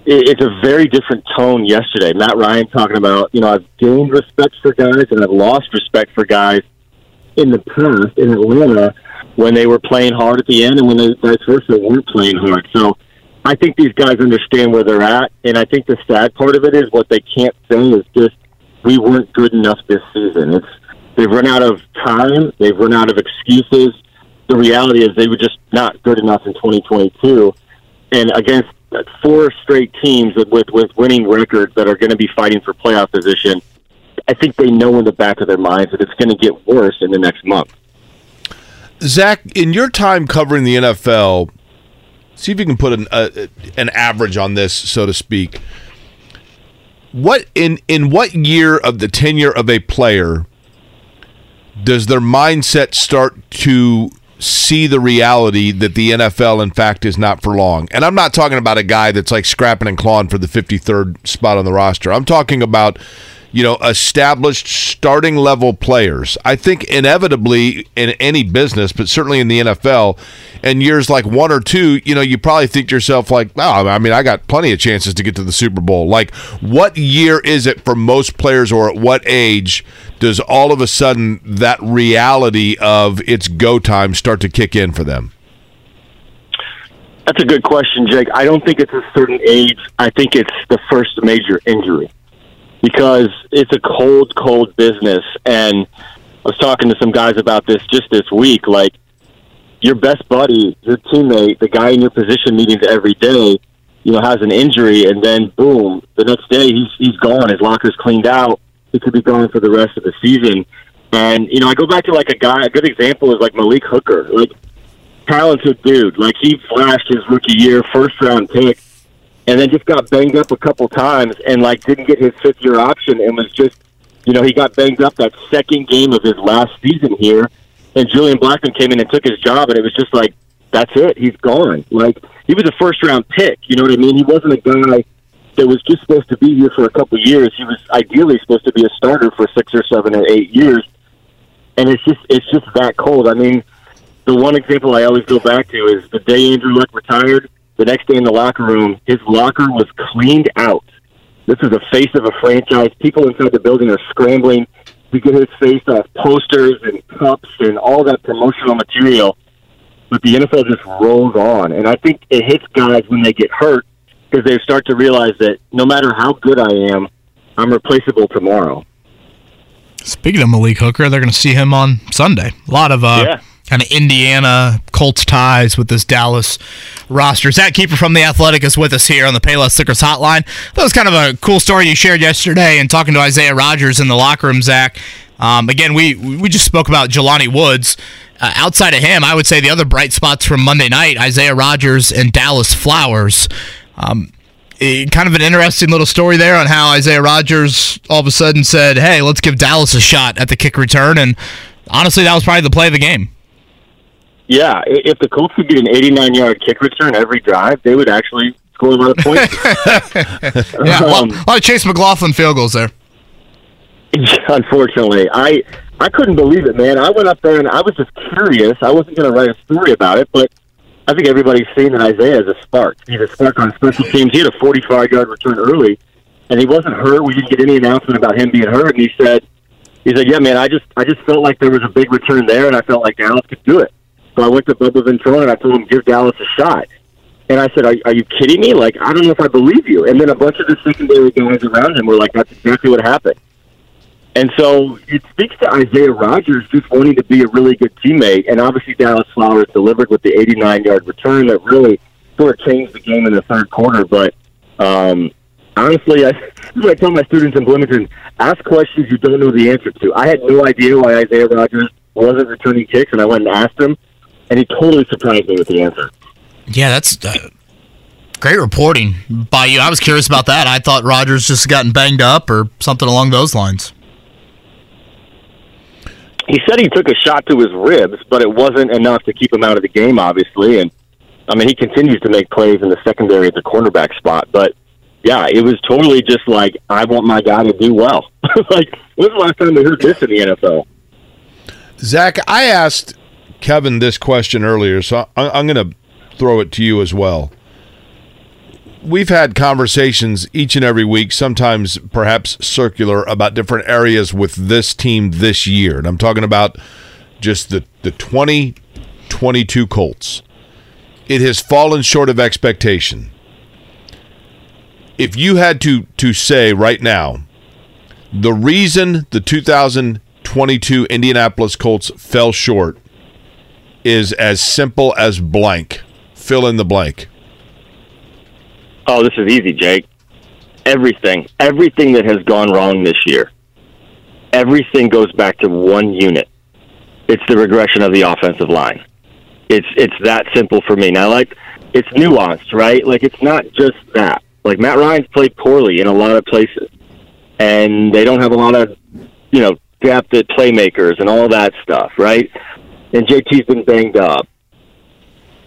it, it's a very different tone yesterday. Matt Ryan talking about, you know, I've gained respect for guys and I've lost respect for guys in the past in Atlanta when they were playing hard at the end and when they vice versa weren't playing hard. So I think these guys understand where they're at, and I think the sad part of it is what they can't say is just we weren't good enough this season. It's they've run out of time, they've run out of excuses. The reality is they were just not good enough in 2022, and against four straight teams with with, with winning records that are going to be fighting for playoff position. I think they know in the back of their minds that it's going to get worse in the next month. Zach, in your time covering the NFL, see if you can put an an average on this, so to speak. what in in what year of the tenure of a player does their mindset start to see the reality that the NFL in fact is not for long and i'm not talking about a guy that's like scrapping and clawing for the 53rd spot on the roster i'm talking about you know, established starting level players. I think inevitably in any business, but certainly in the NFL, in years like one or two, you know, you probably think to yourself like, oh, I mean, I got plenty of chances to get to the Super Bowl. Like, what year is it for most players, or at what age does all of a sudden that reality of it's go time start to kick in for them? That's a good question, Jake. I don't think it's a certain age. I think it's the first major injury because it's a cold, cold business. And I was talking to some guys about this just this week. Like, your best buddy, your teammate, the guy in your position meetings every day, you know, has an injury, and then boom, the next day he's he's gone. His locker's cleaned out. He could be gone for the rest of the season. And you know, I go back to like a guy. A good example is like Malik Hooker, like talented dude. Like he flashed his rookie year, first round pick and then just got banged up a couple times and like didn't get his fifth year option and was just you know he got banged up that second game of his last season here. And Julian Blackmon came in and took his job and it was just like that's it. He's gone. Like he was a first round pick. You know what I mean? He wasn't a guy that was just supposed to be here for a couple years. He was ideally supposed to be a starter for six or seven or eight years. And it's just it's just that cold. I mean the one example I always go back to is the day Andrew Luck retired the next day in the locker room, his locker was cleaned out. This is the face of a franchise. People inside the building are scrambling to get his face off posters and cups and all that promotional material. But the NFL just rolls on. And I think it hits guys when they get hurt because they start to realize that no matter how good I am, I'm replaceable tomorrow. Speaking of Malik Hooker, they're going to see him on Sunday. A lot of uh, yeah kind of Indiana Colts ties with this Dallas roster. Zach Kiefer from The Athletic is with us here on the Payless Liquors hotline. That was kind of a cool story you shared yesterday and talking to Isaiah Rodgers in the locker room, Zach. Um, again, we, we just spoke about Jelani Woods. Uh, outside of him, I would say the other bright spots from Monday night, Isaiah Rodgers and Dallas Flowers. Um, kind of an interesting little story there on how Isaiah Rodgers all of a sudden said, "Hey, let's give Dallas a shot at the kick return," and honestly, that was probably the play of the game. Yeah, if the Colts could get an 89 yard kick return every drive, they would actually score a lot of points. yeah, um, a lot of Chase McLaughlin field goals there. Unfortunately, I I couldn't believe it, man. I went up there and I was just curious. I wasn't going to write a story about it, but I think everybody's seen that Isaiah is a spark. He's a spark on special teams. He had a 45 yard return early, and he wasn't hurt. We didn't get any announcement about him being hurt, and he said, he said, yeah, man, I just I just felt like there was a big return there, and I felt like Dallas could do it. I went to Bubba Ventrone and I told him, give Dallas a shot. And I said, are, are you kidding me? Like, I don't know if I believe you. And then a bunch of the secondary guys around him were like, that's exactly what happened. And so it speaks to Isaiah Rodgers just wanting to be a really good teammate. And obviously, Dallas Flowers delivered with the 89 yard return that really sort of changed the game in the third quarter. But um, honestly, I, I tell my students in Bloomington ask questions you don't know the answer to. I had no idea why Isaiah Rodgers wasn't returning kicks, and I went and asked him and he totally surprised me with the answer. Yeah, that's uh, great reporting by you. I was curious about that. I thought Rodgers just gotten banged up or something along those lines. He said he took a shot to his ribs, but it wasn't enough to keep him out of the game, obviously. And I mean, he continues to make plays in the secondary at the cornerback spot, but yeah, it was totally just like I want my guy to do well. like, when's the last time we heard this in the NFL? Zach, I asked Kevin this question earlier, so I'm going to throw it to you as well. We've had conversations each and every week, sometimes perhaps circular, about different areas with this team this year. And I'm talking about just the, the 2022 Colts. It has fallen short of expectation. If you had to, to say right now, the reason the 2022 Indianapolis Colts fell short is as simple as blank. Fill in the blank. Oh, this is easy, Jake. Everything, everything that has gone wrong this year, everything goes back to one unit. It's the regression of the offensive line. It's it's that simple for me. Now, like it's nuanced, right? Like it's not just that. Like Matt Ryan's played poorly in a lot of places. and they don't have a lot of, you know, at playmakers and all that stuff, right? And JT's been banged up.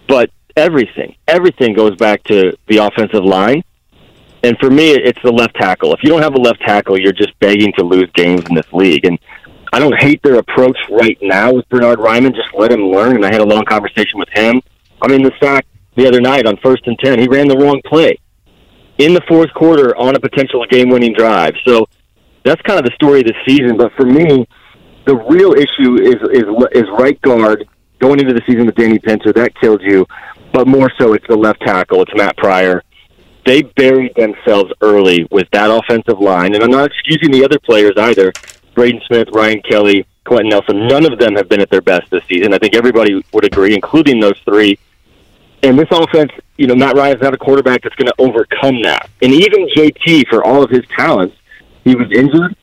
But everything, everything goes back to the offensive line. And for me, it's the left tackle. If you don't have a left tackle, you're just begging to lose games in this league. And I don't hate their approach right now with Bernard Raimann. Just let him learn. And I had a long conversation with him. I mean, the fact the other night on first and 10, he ran the wrong play in the fourth quarter on a potential game winning drive. So that's kind of the story of the season. But for me, the real issue is, is, is right guard going into the season with Danny Pinter. That killed you. But more so, it's the left tackle. It's Matt Pryor. They buried themselves early with that offensive line. And I'm not excusing the other players either. Braden Smith, Ryan Kelly, Quenton Nelson, none of them have been at their best this season. I think everybody would agree, including those three. And this offense, you know, Matt Ryan's not a quarterback that's going to overcome that. And even JT, for all of his talents, he was injured.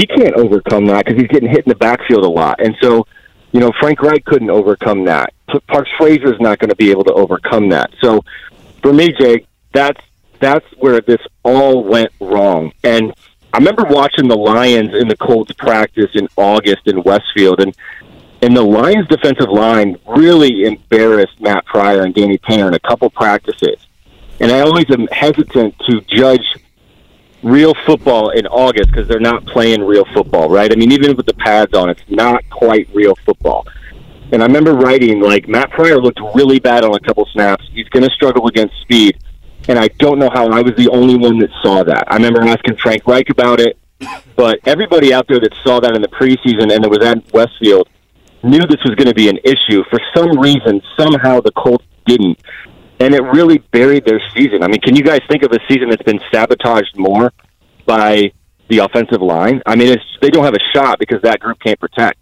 He can't overcome that because he's getting hit in the backfield a lot. And so, you know, Frank Reich couldn't overcome that. Parks Frazier is not going to be able to overcome that. So, for me, Jake, that's that's where this all went wrong. And I remember watching the Lions in the Colts practice in August in Westfield, and and the Lions defensive line really embarrassed Matt Pryor and Danny Pinter in a couple practices. And I always am hesitant to judge real football in August because they're not playing real football, right? I mean, even with the pads on, it's not quite real football. And I remember writing like Matt Pryor looked really bad on a couple snaps. He's going to struggle against speed, and I don't know how I was the only one that saw that. I remember asking Frank Reich about it, but everybody out there that saw that in the preseason and that was at Westfield knew this was going to be an issue. For some reason, somehow the Colts didn't. And it really buried their season. I mean, can you guys think of a season that's been sabotaged more by the offensive line? I mean, it's, they don't have a shot because that group can't protect.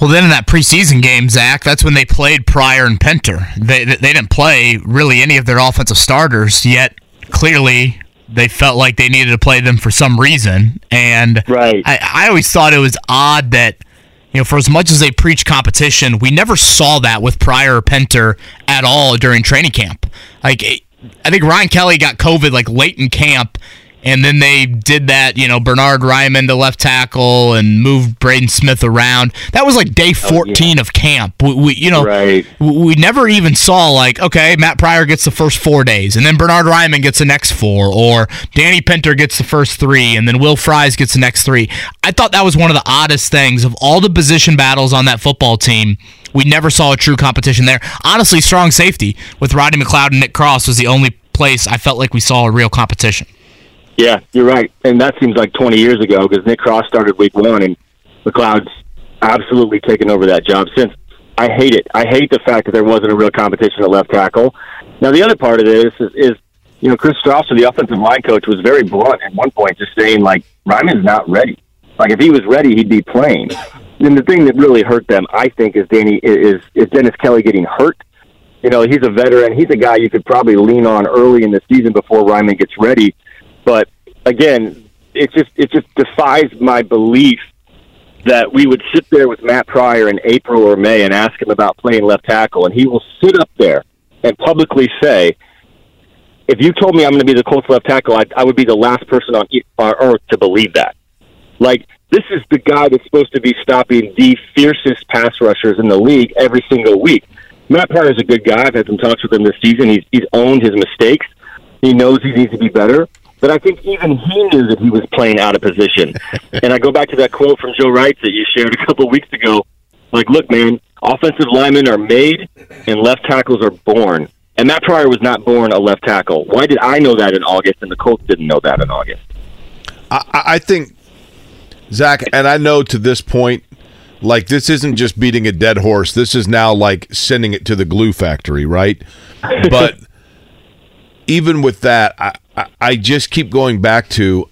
Well, then in that preseason game, Zach, that's when they played Pryor and Pinter. They they didn't play really any of their offensive starters yet. Clearly, they felt like they needed to play them for some reason, and right. I, I always thought it was odd that you know, for as much as they preach competition, we never saw that with Pryor or Pinter at all during training camp. Like, I think Ryan Kelly got COVID like late in camp, and then they did that, you know, Bernard Raimann to left tackle and moved Braden Smith around. That was like day 14 oh, yeah. of camp. We, we, you know, right. we never even saw like, okay, Matt Pryor gets the first four days, and then Bernard Raimann gets the next four, or Danny Pinter gets the first three, and then Will Fries gets the next three. I thought that was one of the oddest things of all the position battles on that football team. We never saw a true competition there. Honestly, strong safety with Roddy McLeod and Nick Cross was the only place I felt like we saw a real competition. Yeah, you're right, and that seems like 20 years ago because Nick Cross started week one, and McLeod's absolutely taken over that job since. I hate it. I hate the fact that there wasn't a real competition at left tackle. Now, the other part of this is, is you know, Chris Strausser, the offensive line coach, was very blunt at one point, just saying like Raimann's not ready. Like if he was ready, he'd be playing. And the thing that really hurt them, I think, is Danny is is Dennis Kelly getting hurt. You know, he's a veteran. He's a guy you could probably lean on early in the season before Raimann gets ready. But again, it just it just defies my belief that we would sit there with Matt Pryor in April or May and ask him about playing left tackle, and he will sit up there and publicly say, "If you told me I'm going to be the Colts left tackle, I, I would be the last person on earth to believe that." Like this is the guy that's supposed to be stopping the fiercest pass rushers in the league every single week. Matt Pryor is a good guy. I've had some talks with him this season. He's he's owned his mistakes. He knows he needs to be better. But I think even he knew that he was playing out of position. and I go back to that quote from Joe Wright that you shared a couple of weeks ago. Like, look, man, offensive linemen are made and left tackles are born. And Matt Pryor was not born a left tackle. Why did I know that in August and the Colts didn't know that in August? I, I think, Zach, and I know to this point, like this isn't just beating a dead horse. This is now like sending it to the glue factory, right? But even with that, I, I, I just keep going back to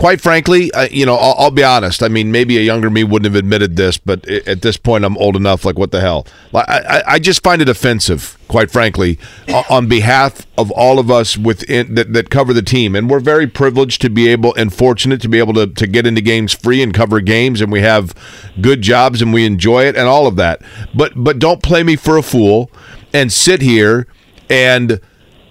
quite frankly, you know, I'll, I'll, be honest. I mean, maybe a younger me wouldn't have admitted this, but at this point, I'm old enough. Like, what the hell? I, I, just find it offensive, quite frankly, on behalf of all of us within that, that cover the team. And we're very privileged to be able and fortunate to be able to, to get into games free and cover games, and we have good jobs and we enjoy it and all of that. But but don't play me for a fool and sit here and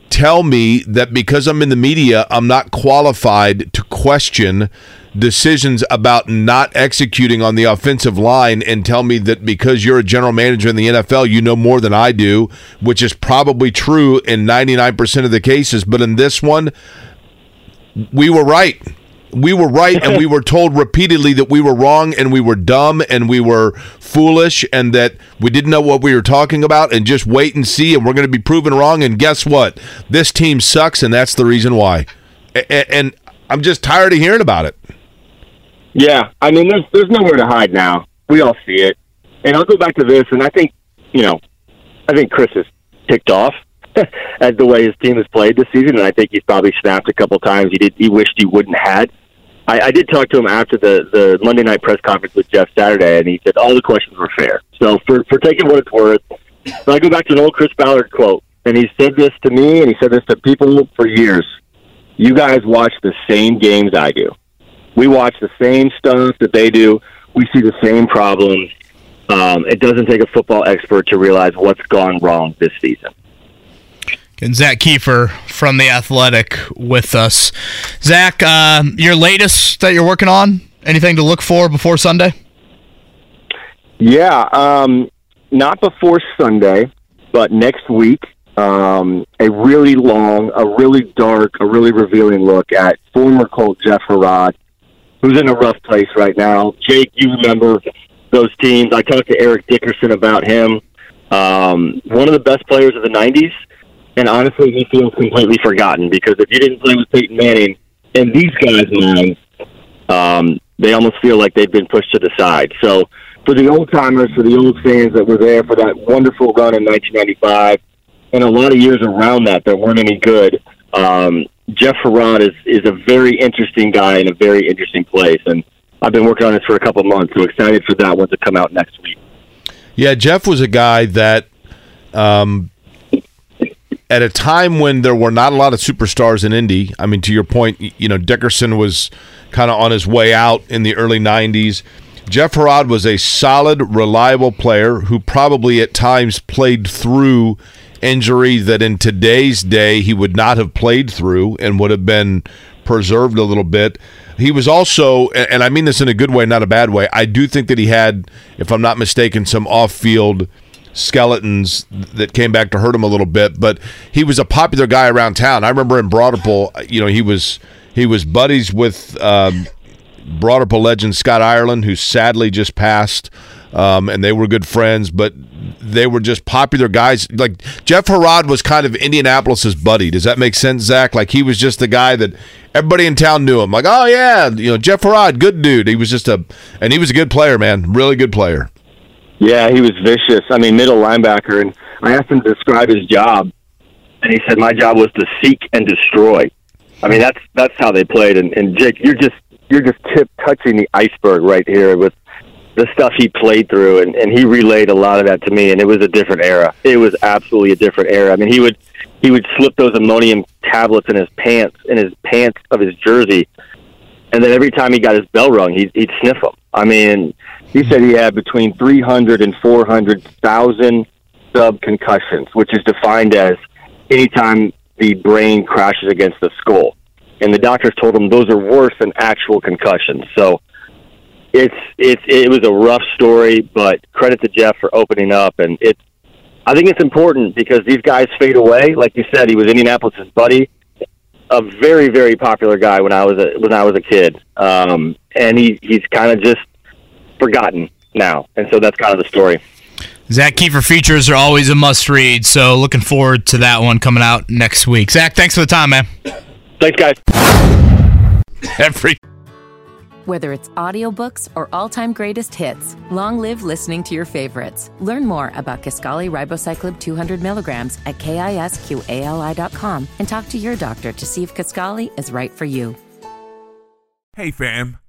tell me that because I'm in the media, I'm not qualified to question decisions about not executing on the offensive line and tell me that because you're a general manager in the NFL, you know more than I do, which is probably true in 99% of the cases. But in this one, we were right. We were right, and we were told repeatedly that we were wrong and we were dumb and we were foolish and that we didn't know what we were talking about and just wait and see and we're going to be proven wrong. And guess what? This team sucks, and that's the reason why. And I'm just tired of hearing about it. Yeah, I mean, there's there's nowhere to hide now. We all see it, and I'll go back to this, and I think you know, I think Chris is ticked off at the way his team has played this season, and I think he's probably snapped a couple times. He did. He wished he wouldn't had. I, I did talk to him after the the Monday night press conference with Jeff Saturday, and he said all the questions were fair. So for for taking what it's worth, so I go back to an old Chris Ballard quote, and he said this to me, and he said this to people for years. You guys watch the same games I do. We watch the same stuff that they do. We see the same problems. Um, it doesn't take a football expert to realize what's gone wrong this season. And Zach Kiefer from The Athletic with us. Zach, uh, your latest that you're working on? Anything to look for before Sunday? Yeah, um, not before Sunday, but next week. Um, a really long, a really dark, a really revealing look at former Colt Jeff Herrod, who's in a rough place right now. Jake, you remember those teams? I talked to Eric Dickerson about him. Um, one of the best players of the '90s, and honestly, he feels completely forgotten because if you didn't play with Peyton Manning, in these guys' minds, um, they almost feel like they've been pushed to the side. So, for the old timers, for the old fans that were there for that wonderful run in 1995, and a lot of years around that that weren't any good, um, Jeff Herrod is is a very interesting guy in a very interesting place, and I've been working on this for a couple months. So excited for that one to come out next week. Yeah, Jeff was a guy that, um, at a time when there were not a lot of superstars in Indy. I mean, to your point, you know, Dickerson was kind of on his way out in the early '90s. Jeff Herrod was a solid, reliable player who probably at times played through injury that in today's day he would not have played through and would have been preserved a little bit. He was also, and I mean this in a good way, not a bad way. I do think that he had, if I'm not mistaken, some off-field skeletons that came back to hurt him a little bit. But he was a popular guy around town. I remember in Broad Ripple, you know, he was he was buddies with um, Broad Ripple legend Scott Ireland, who sadly just passed. Um, and they were good friends, but they were just popular guys. Like Jeff Herrod was kind of Indianapolis's buddy. Does that make sense, Zach? Like he was just the guy that everybody in town knew him. Like, oh yeah, you know Jeff Herrod, good dude. He was just a, and he was a good player, man, really good player. Yeah, he was vicious. I mean, middle linebacker, and I asked him to describe his job, and he said my job was to seek and destroy. I mean, that's that's how they played. And, and Jake, you're just you're just tip touching the iceberg right here with the stuff he played through, and, and he relayed a lot of that to me. And it was a different era. It was absolutely a different era. I mean, he would he would slip those ammonium tablets in his pants in his pants of his jersey, and then every time he got his bell rung, he'd, he'd sniff them. I mean, he said he had between 300 and 400,000 sub concussions, which is defined as anytime the brain crashes against the skull. And the doctors told him those are worse than actual concussions. So it's it's it was a rough story, but credit to Jeff for opening up. And it's I think it's important because these guys fade away. Like you said, he was Indianapolis's buddy, a very very popular guy when I was a when I was a kid, um, and he he's kind of just forgotten now. And so that's kind of the story. Zach Kiefer features are always a must read, so looking forward to that one coming out next week. Zach, thanks for the time, man. Thanks, guys. Every Whether it's audiobooks or all-time greatest hits, long live listening to your favorites. Learn more about Kisqali Ribociclib 200 milligrams at kisqali.com and talk to your doctor to see if Kisqali is right for you. Hey fam,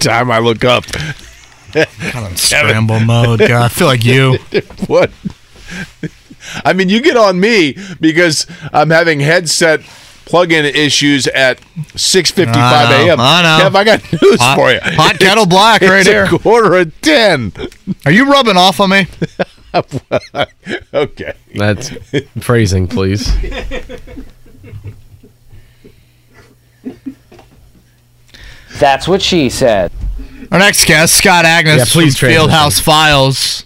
Time I look up. kind of scramble mode. God, I feel like you. what? I mean, you get on me because I'm having headset plug-in issues at 6:55 a.m. I know. Kev, I got news Hot- for you. hot kettle black right it's here. A quarter of ten. Are you rubbing off on me? okay. That's phrasing, please. That's what she said. Our next guest, Scott Agnes Yeah, please from Fieldhouse Files,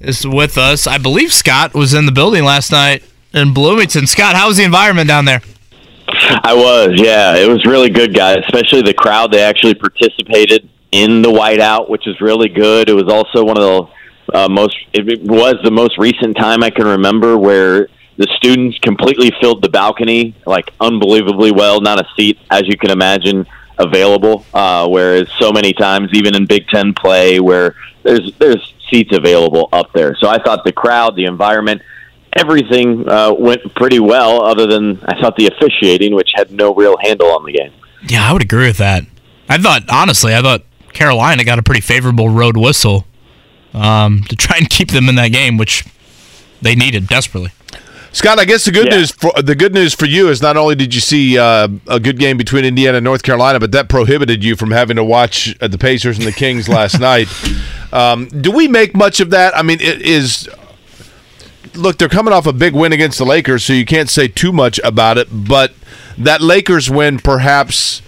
is with us. I believe Scott was in the building last night in Bloomington. Scott, how was the environment down there? I was, yeah. It was really good, guys. Especially the crowd. They actually participated in the whiteout, which is really good. It was also one of the uh, most. It it was the most recent time I can remember where the students completely filled the balcony, like unbelievably well. Not a seat, as you can imagine, available. Uh, whereas so many times, even in Big Ten play, where there's there's seats available up there. So I thought the crowd, the environment everything uh, went pretty well, other than I thought the officiating, which had no real handle on the game. Yeah, I would agree with that. I thought, honestly, I thought Carolina got a pretty favorable road whistle um, to try and keep them in that game, which they needed desperately. Scott, I guess the good Yeah. news for the good news for you is not only did you see uh, a good game between Indiana and North Carolina, but that prohibited you from having to watch uh, the Pacers and the Kings last night. Um, do we make much of that? I mean, it is. Look, they're coming off a big win against the Lakers, so you can't say too much about it. But that Lakers win perhaps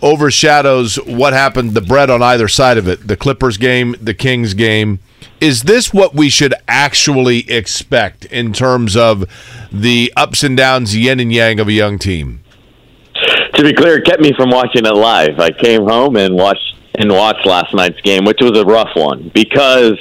overshadows what happened, the bread on either side of it. The Clippers game, the Kings game. Is this what we should actually expect in terms of the ups and downs, yin and yang of a young team? To be clear, it kept me from watching it live. I came home and watched and watched last night's game, which was a rough one because,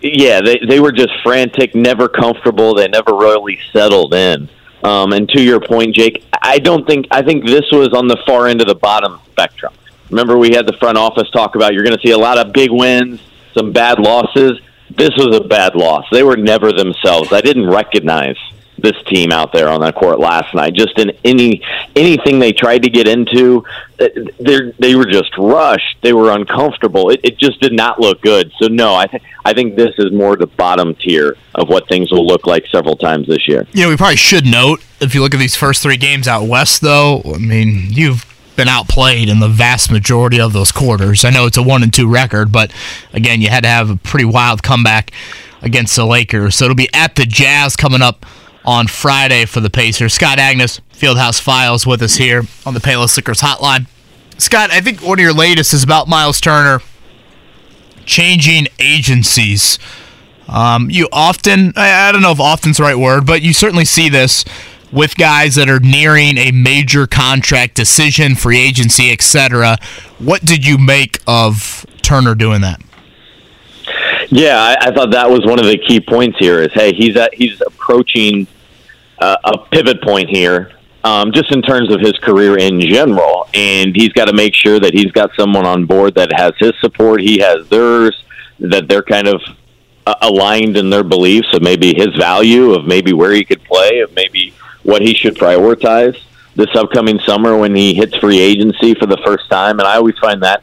yeah, they they were just frantic, never comfortable. They never really settled in. Um, and to your point, Jake, I don't think I think this was on the far end of the bottom spectrum. Remember, we had the front office talk about you're going to see a lot of big wins, some bad losses. This was a bad loss. They were never themselves. I didn't recognize this team out there on that court last night. Just in any anything they tried to get into, they they were just rushed. They were uncomfortable. It, it just did not look good. So no, I think I think this is more the bottom tier of what things will look like several times this year. Know, we probably should note if you look at these first three games out west, though. I mean, you've been outplayed in the vast majority of those quarters. I know it's a one and two record, but again, you had to have a pretty wild comeback against the Lakers. So it'll be at the Jazz coming up on Friday for the Pacers. Scott Agnes, Fieldhouse Files, with us here on the Payless Liquors Hotline. Scott, I think one of your latest is about Miles Turner changing agencies. Um, you often, I, I don't know if often's the right word, but you certainly see this with guys that are nearing a major contract decision, free agency, etc. What did you make of Turner doing that? Yeah, I, I thought that was one of the key points here. Is hey, he's at, he's approaching uh, a pivot point here, um, just in terms of his career in general, and he's got to make sure that he's got someone on board that has his support, he has theirs, that they're kind of uh, aligned in their beliefs of maybe his value, of maybe where he could play, of maybe what he should prioritize this upcoming summer when he hits free agency for the first time. And I always find that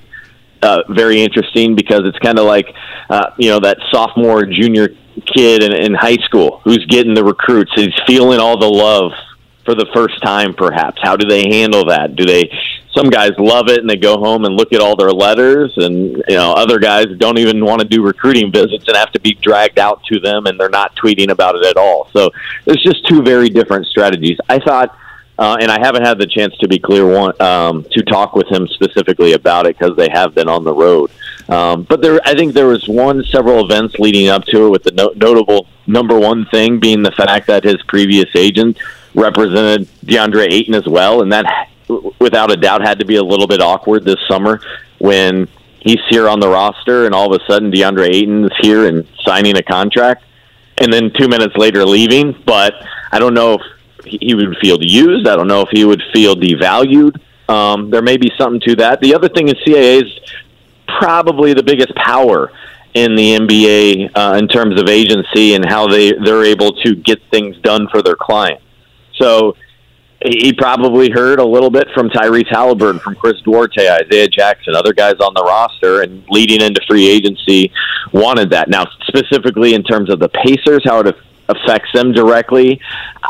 uh, very interesting because it's kind of like uh, you know that sophomore junior kid in, in high school who's getting the recruits. He's feeling all the love for the first time, perhaps. How do they handle that? Do they? Some guys love it and they go home and look at all their letters, and you know other guys don't even want to do recruiting visits and have to be dragged out to them, and they're not tweeting about it at all. So there's just two very different strategies. I thought. Uh, and I haven't had the chance to be clear one um, to talk with him specifically about it because they have been on the road. Um, but there, I think there was one several events leading up to it. With the no- notable number one thing being the fact that his previous agent represented DeAndre Ayton as well, and that without a doubt had to be a little bit awkward this summer when he's here on the roster and all of a sudden DeAndre Ayton is here and signing a contract, and then two minutes later leaving. But I don't know if he would feel used. I don't know if he would feel devalued. Um, there may be something to that. The other thing is CAA is probably the biggest power in the NBA uh, in terms of agency and how they they're able to get things done for their clients. So he probably heard a little bit from Tyrese Haliburton, from Chris Duarte, Isaiah Jackson, other guys on the roster, and leading into free agency wanted that. Now, specifically in terms of the Pacers, how it affects them directly,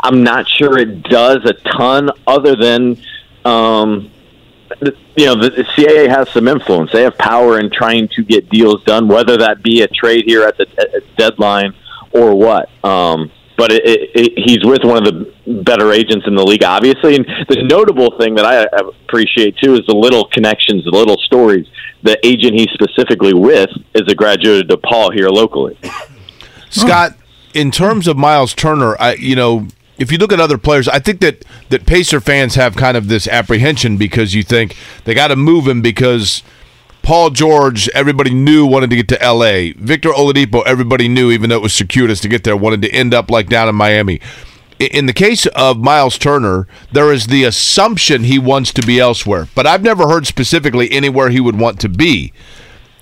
I'm not sure it does a ton other than. Um, you know, the, the CAA has some influence. They have power in trying to get deals done, whether that be a trade here at the deadline or what. Um, but it, it, it, he's with one of the better agents in the league, obviously. And the notable thing that I appreciate too is the little connections, the little stories. The agent he's specifically with is a graduate of DePaul here locally. Scott, in terms of Miles Turner, I you know if you look at other players, I think that that Pacer fans have kind of this apprehension because you think they got to move him because Paul George, everybody knew wanted to get to L.A. Victor Oladipo, everybody knew, even though it was circuitous to get there, wanted to end up like down in Miami. In the case of Miles Turner, there is the assumption he wants to be elsewhere, but I've never heard specifically anywhere he would want to be.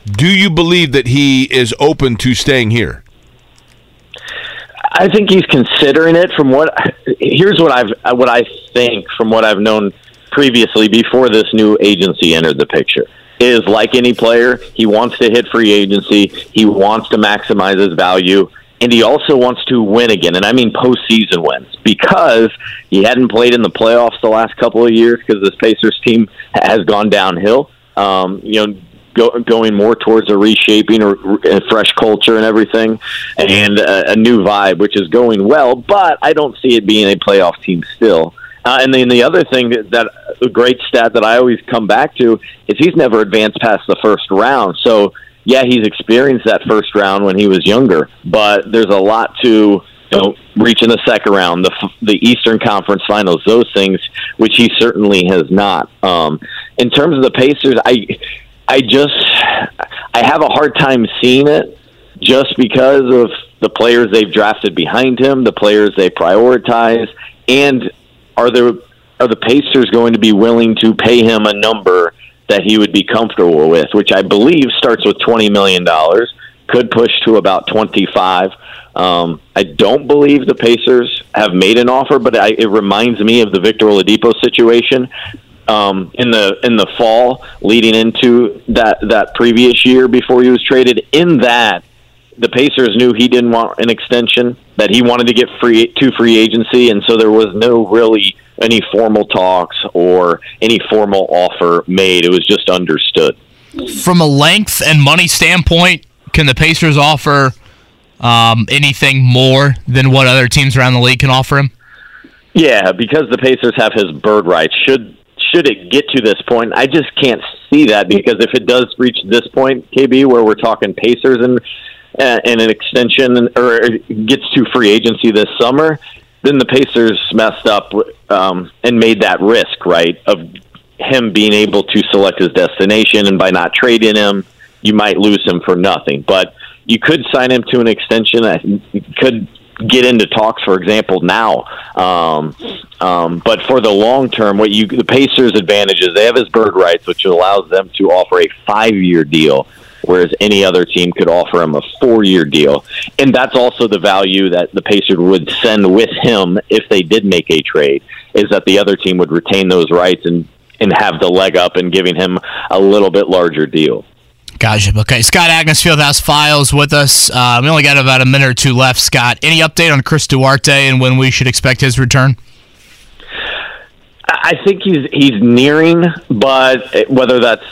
Do you believe that he is open to staying here? I think he's considering it. From what here's what I've what I think from what I've known previously before this new agency entered the picture is like any player, he wants to hit free agency. He wants to maximize his value. And he also wants to win again. And I mean postseason wins because he hadn't played in the playoffs the last couple of years because this Pacers team has gone downhill. Um, you know, go, going more towards a reshaping or a fresh culture and everything, and a, a new vibe, which is going well. But I don't see it being a playoff team still. Uh, and then the other thing that, that a great stat that I always come back to is he's never advanced past the first round. So yeah, he's experienced that first round when he was younger, but there's a lot to you know reaching the second round, the the Eastern Conference Finals, those things which he certainly has not. Um, in terms of the Pacers, I I just I have a hard time seeing it just because of the players they've drafted behind him, the players they prioritize, and are there are the Pacers going to be willing to pay him a number that he would be comfortable with, which I believe starts with twenty million dollars, could push to about twenty five. Um, I don't believe the Pacers have made an offer, but I, it reminds me of the Victor Oladipo situation um, in the in the fall, leading into that that previous year before he was traded. In that, the Pacers knew he didn't want an extension, that he wanted to get free to free agency, and so there was no really any formal talks or any formal offer made. It was just understood. From a length and money standpoint, can the Pacers offer um, anything more than what other teams around the league can offer him? Yeah, because the Pacers have his bird rights. Should should it get to this point, I just can't see that because if it does reach this point, KB, where we're talking Pacers and uh, and an extension or gets to free agency this summer, then the Pacers messed up um, and made that risk right of him being able to select his destination, and by not trading him, you might lose him for nothing. But you could sign him to an extension. I could get into talks, for example, now. Um, um, but for the long term, what you the Pacers' advantage is they have his bird rights, which allows them to offer a five-year deal, whereas any other team could offer him a four-year deal. And that's also the value that the Pacers would send with him if they did make a trade, is that the other team would retain those rights and and have the leg up in giving him a little bit larger deal. Gotcha. Okay, Scott Agness Fieldhouse Files with us. Uh, we only got about a minute or two left. Scott, any update on Chris Duarte and when we should expect his return? I think he's he's nearing, but whether that's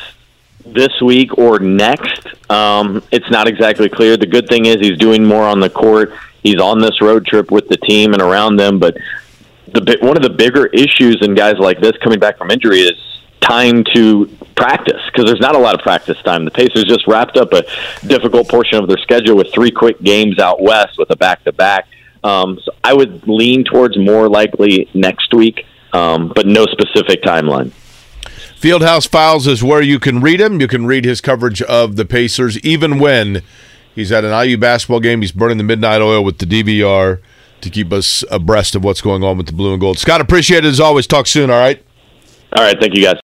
this week or next, um, it's not exactly clear. The good thing is he's doing more on the court. He's on this road trip with the team and around them. But the one of the bigger issues in guys like this coming back from injury is time to practice because there's not a lot of practice time. The Pacers just wrapped up a difficult portion of their schedule with three quick games out west with a back to back. Um, so I would lean towards more likely next week, um, but no specific timeline. Fieldhouse Files is where you can read him. You can read his coverage of the Pacers, even when he's at an IU basketball game. He's burning the midnight oil with the DVR to keep us abreast of what's going on with the blue and gold. Scott, appreciate it as always. Talk soon, all right? All right. Thank you, guys.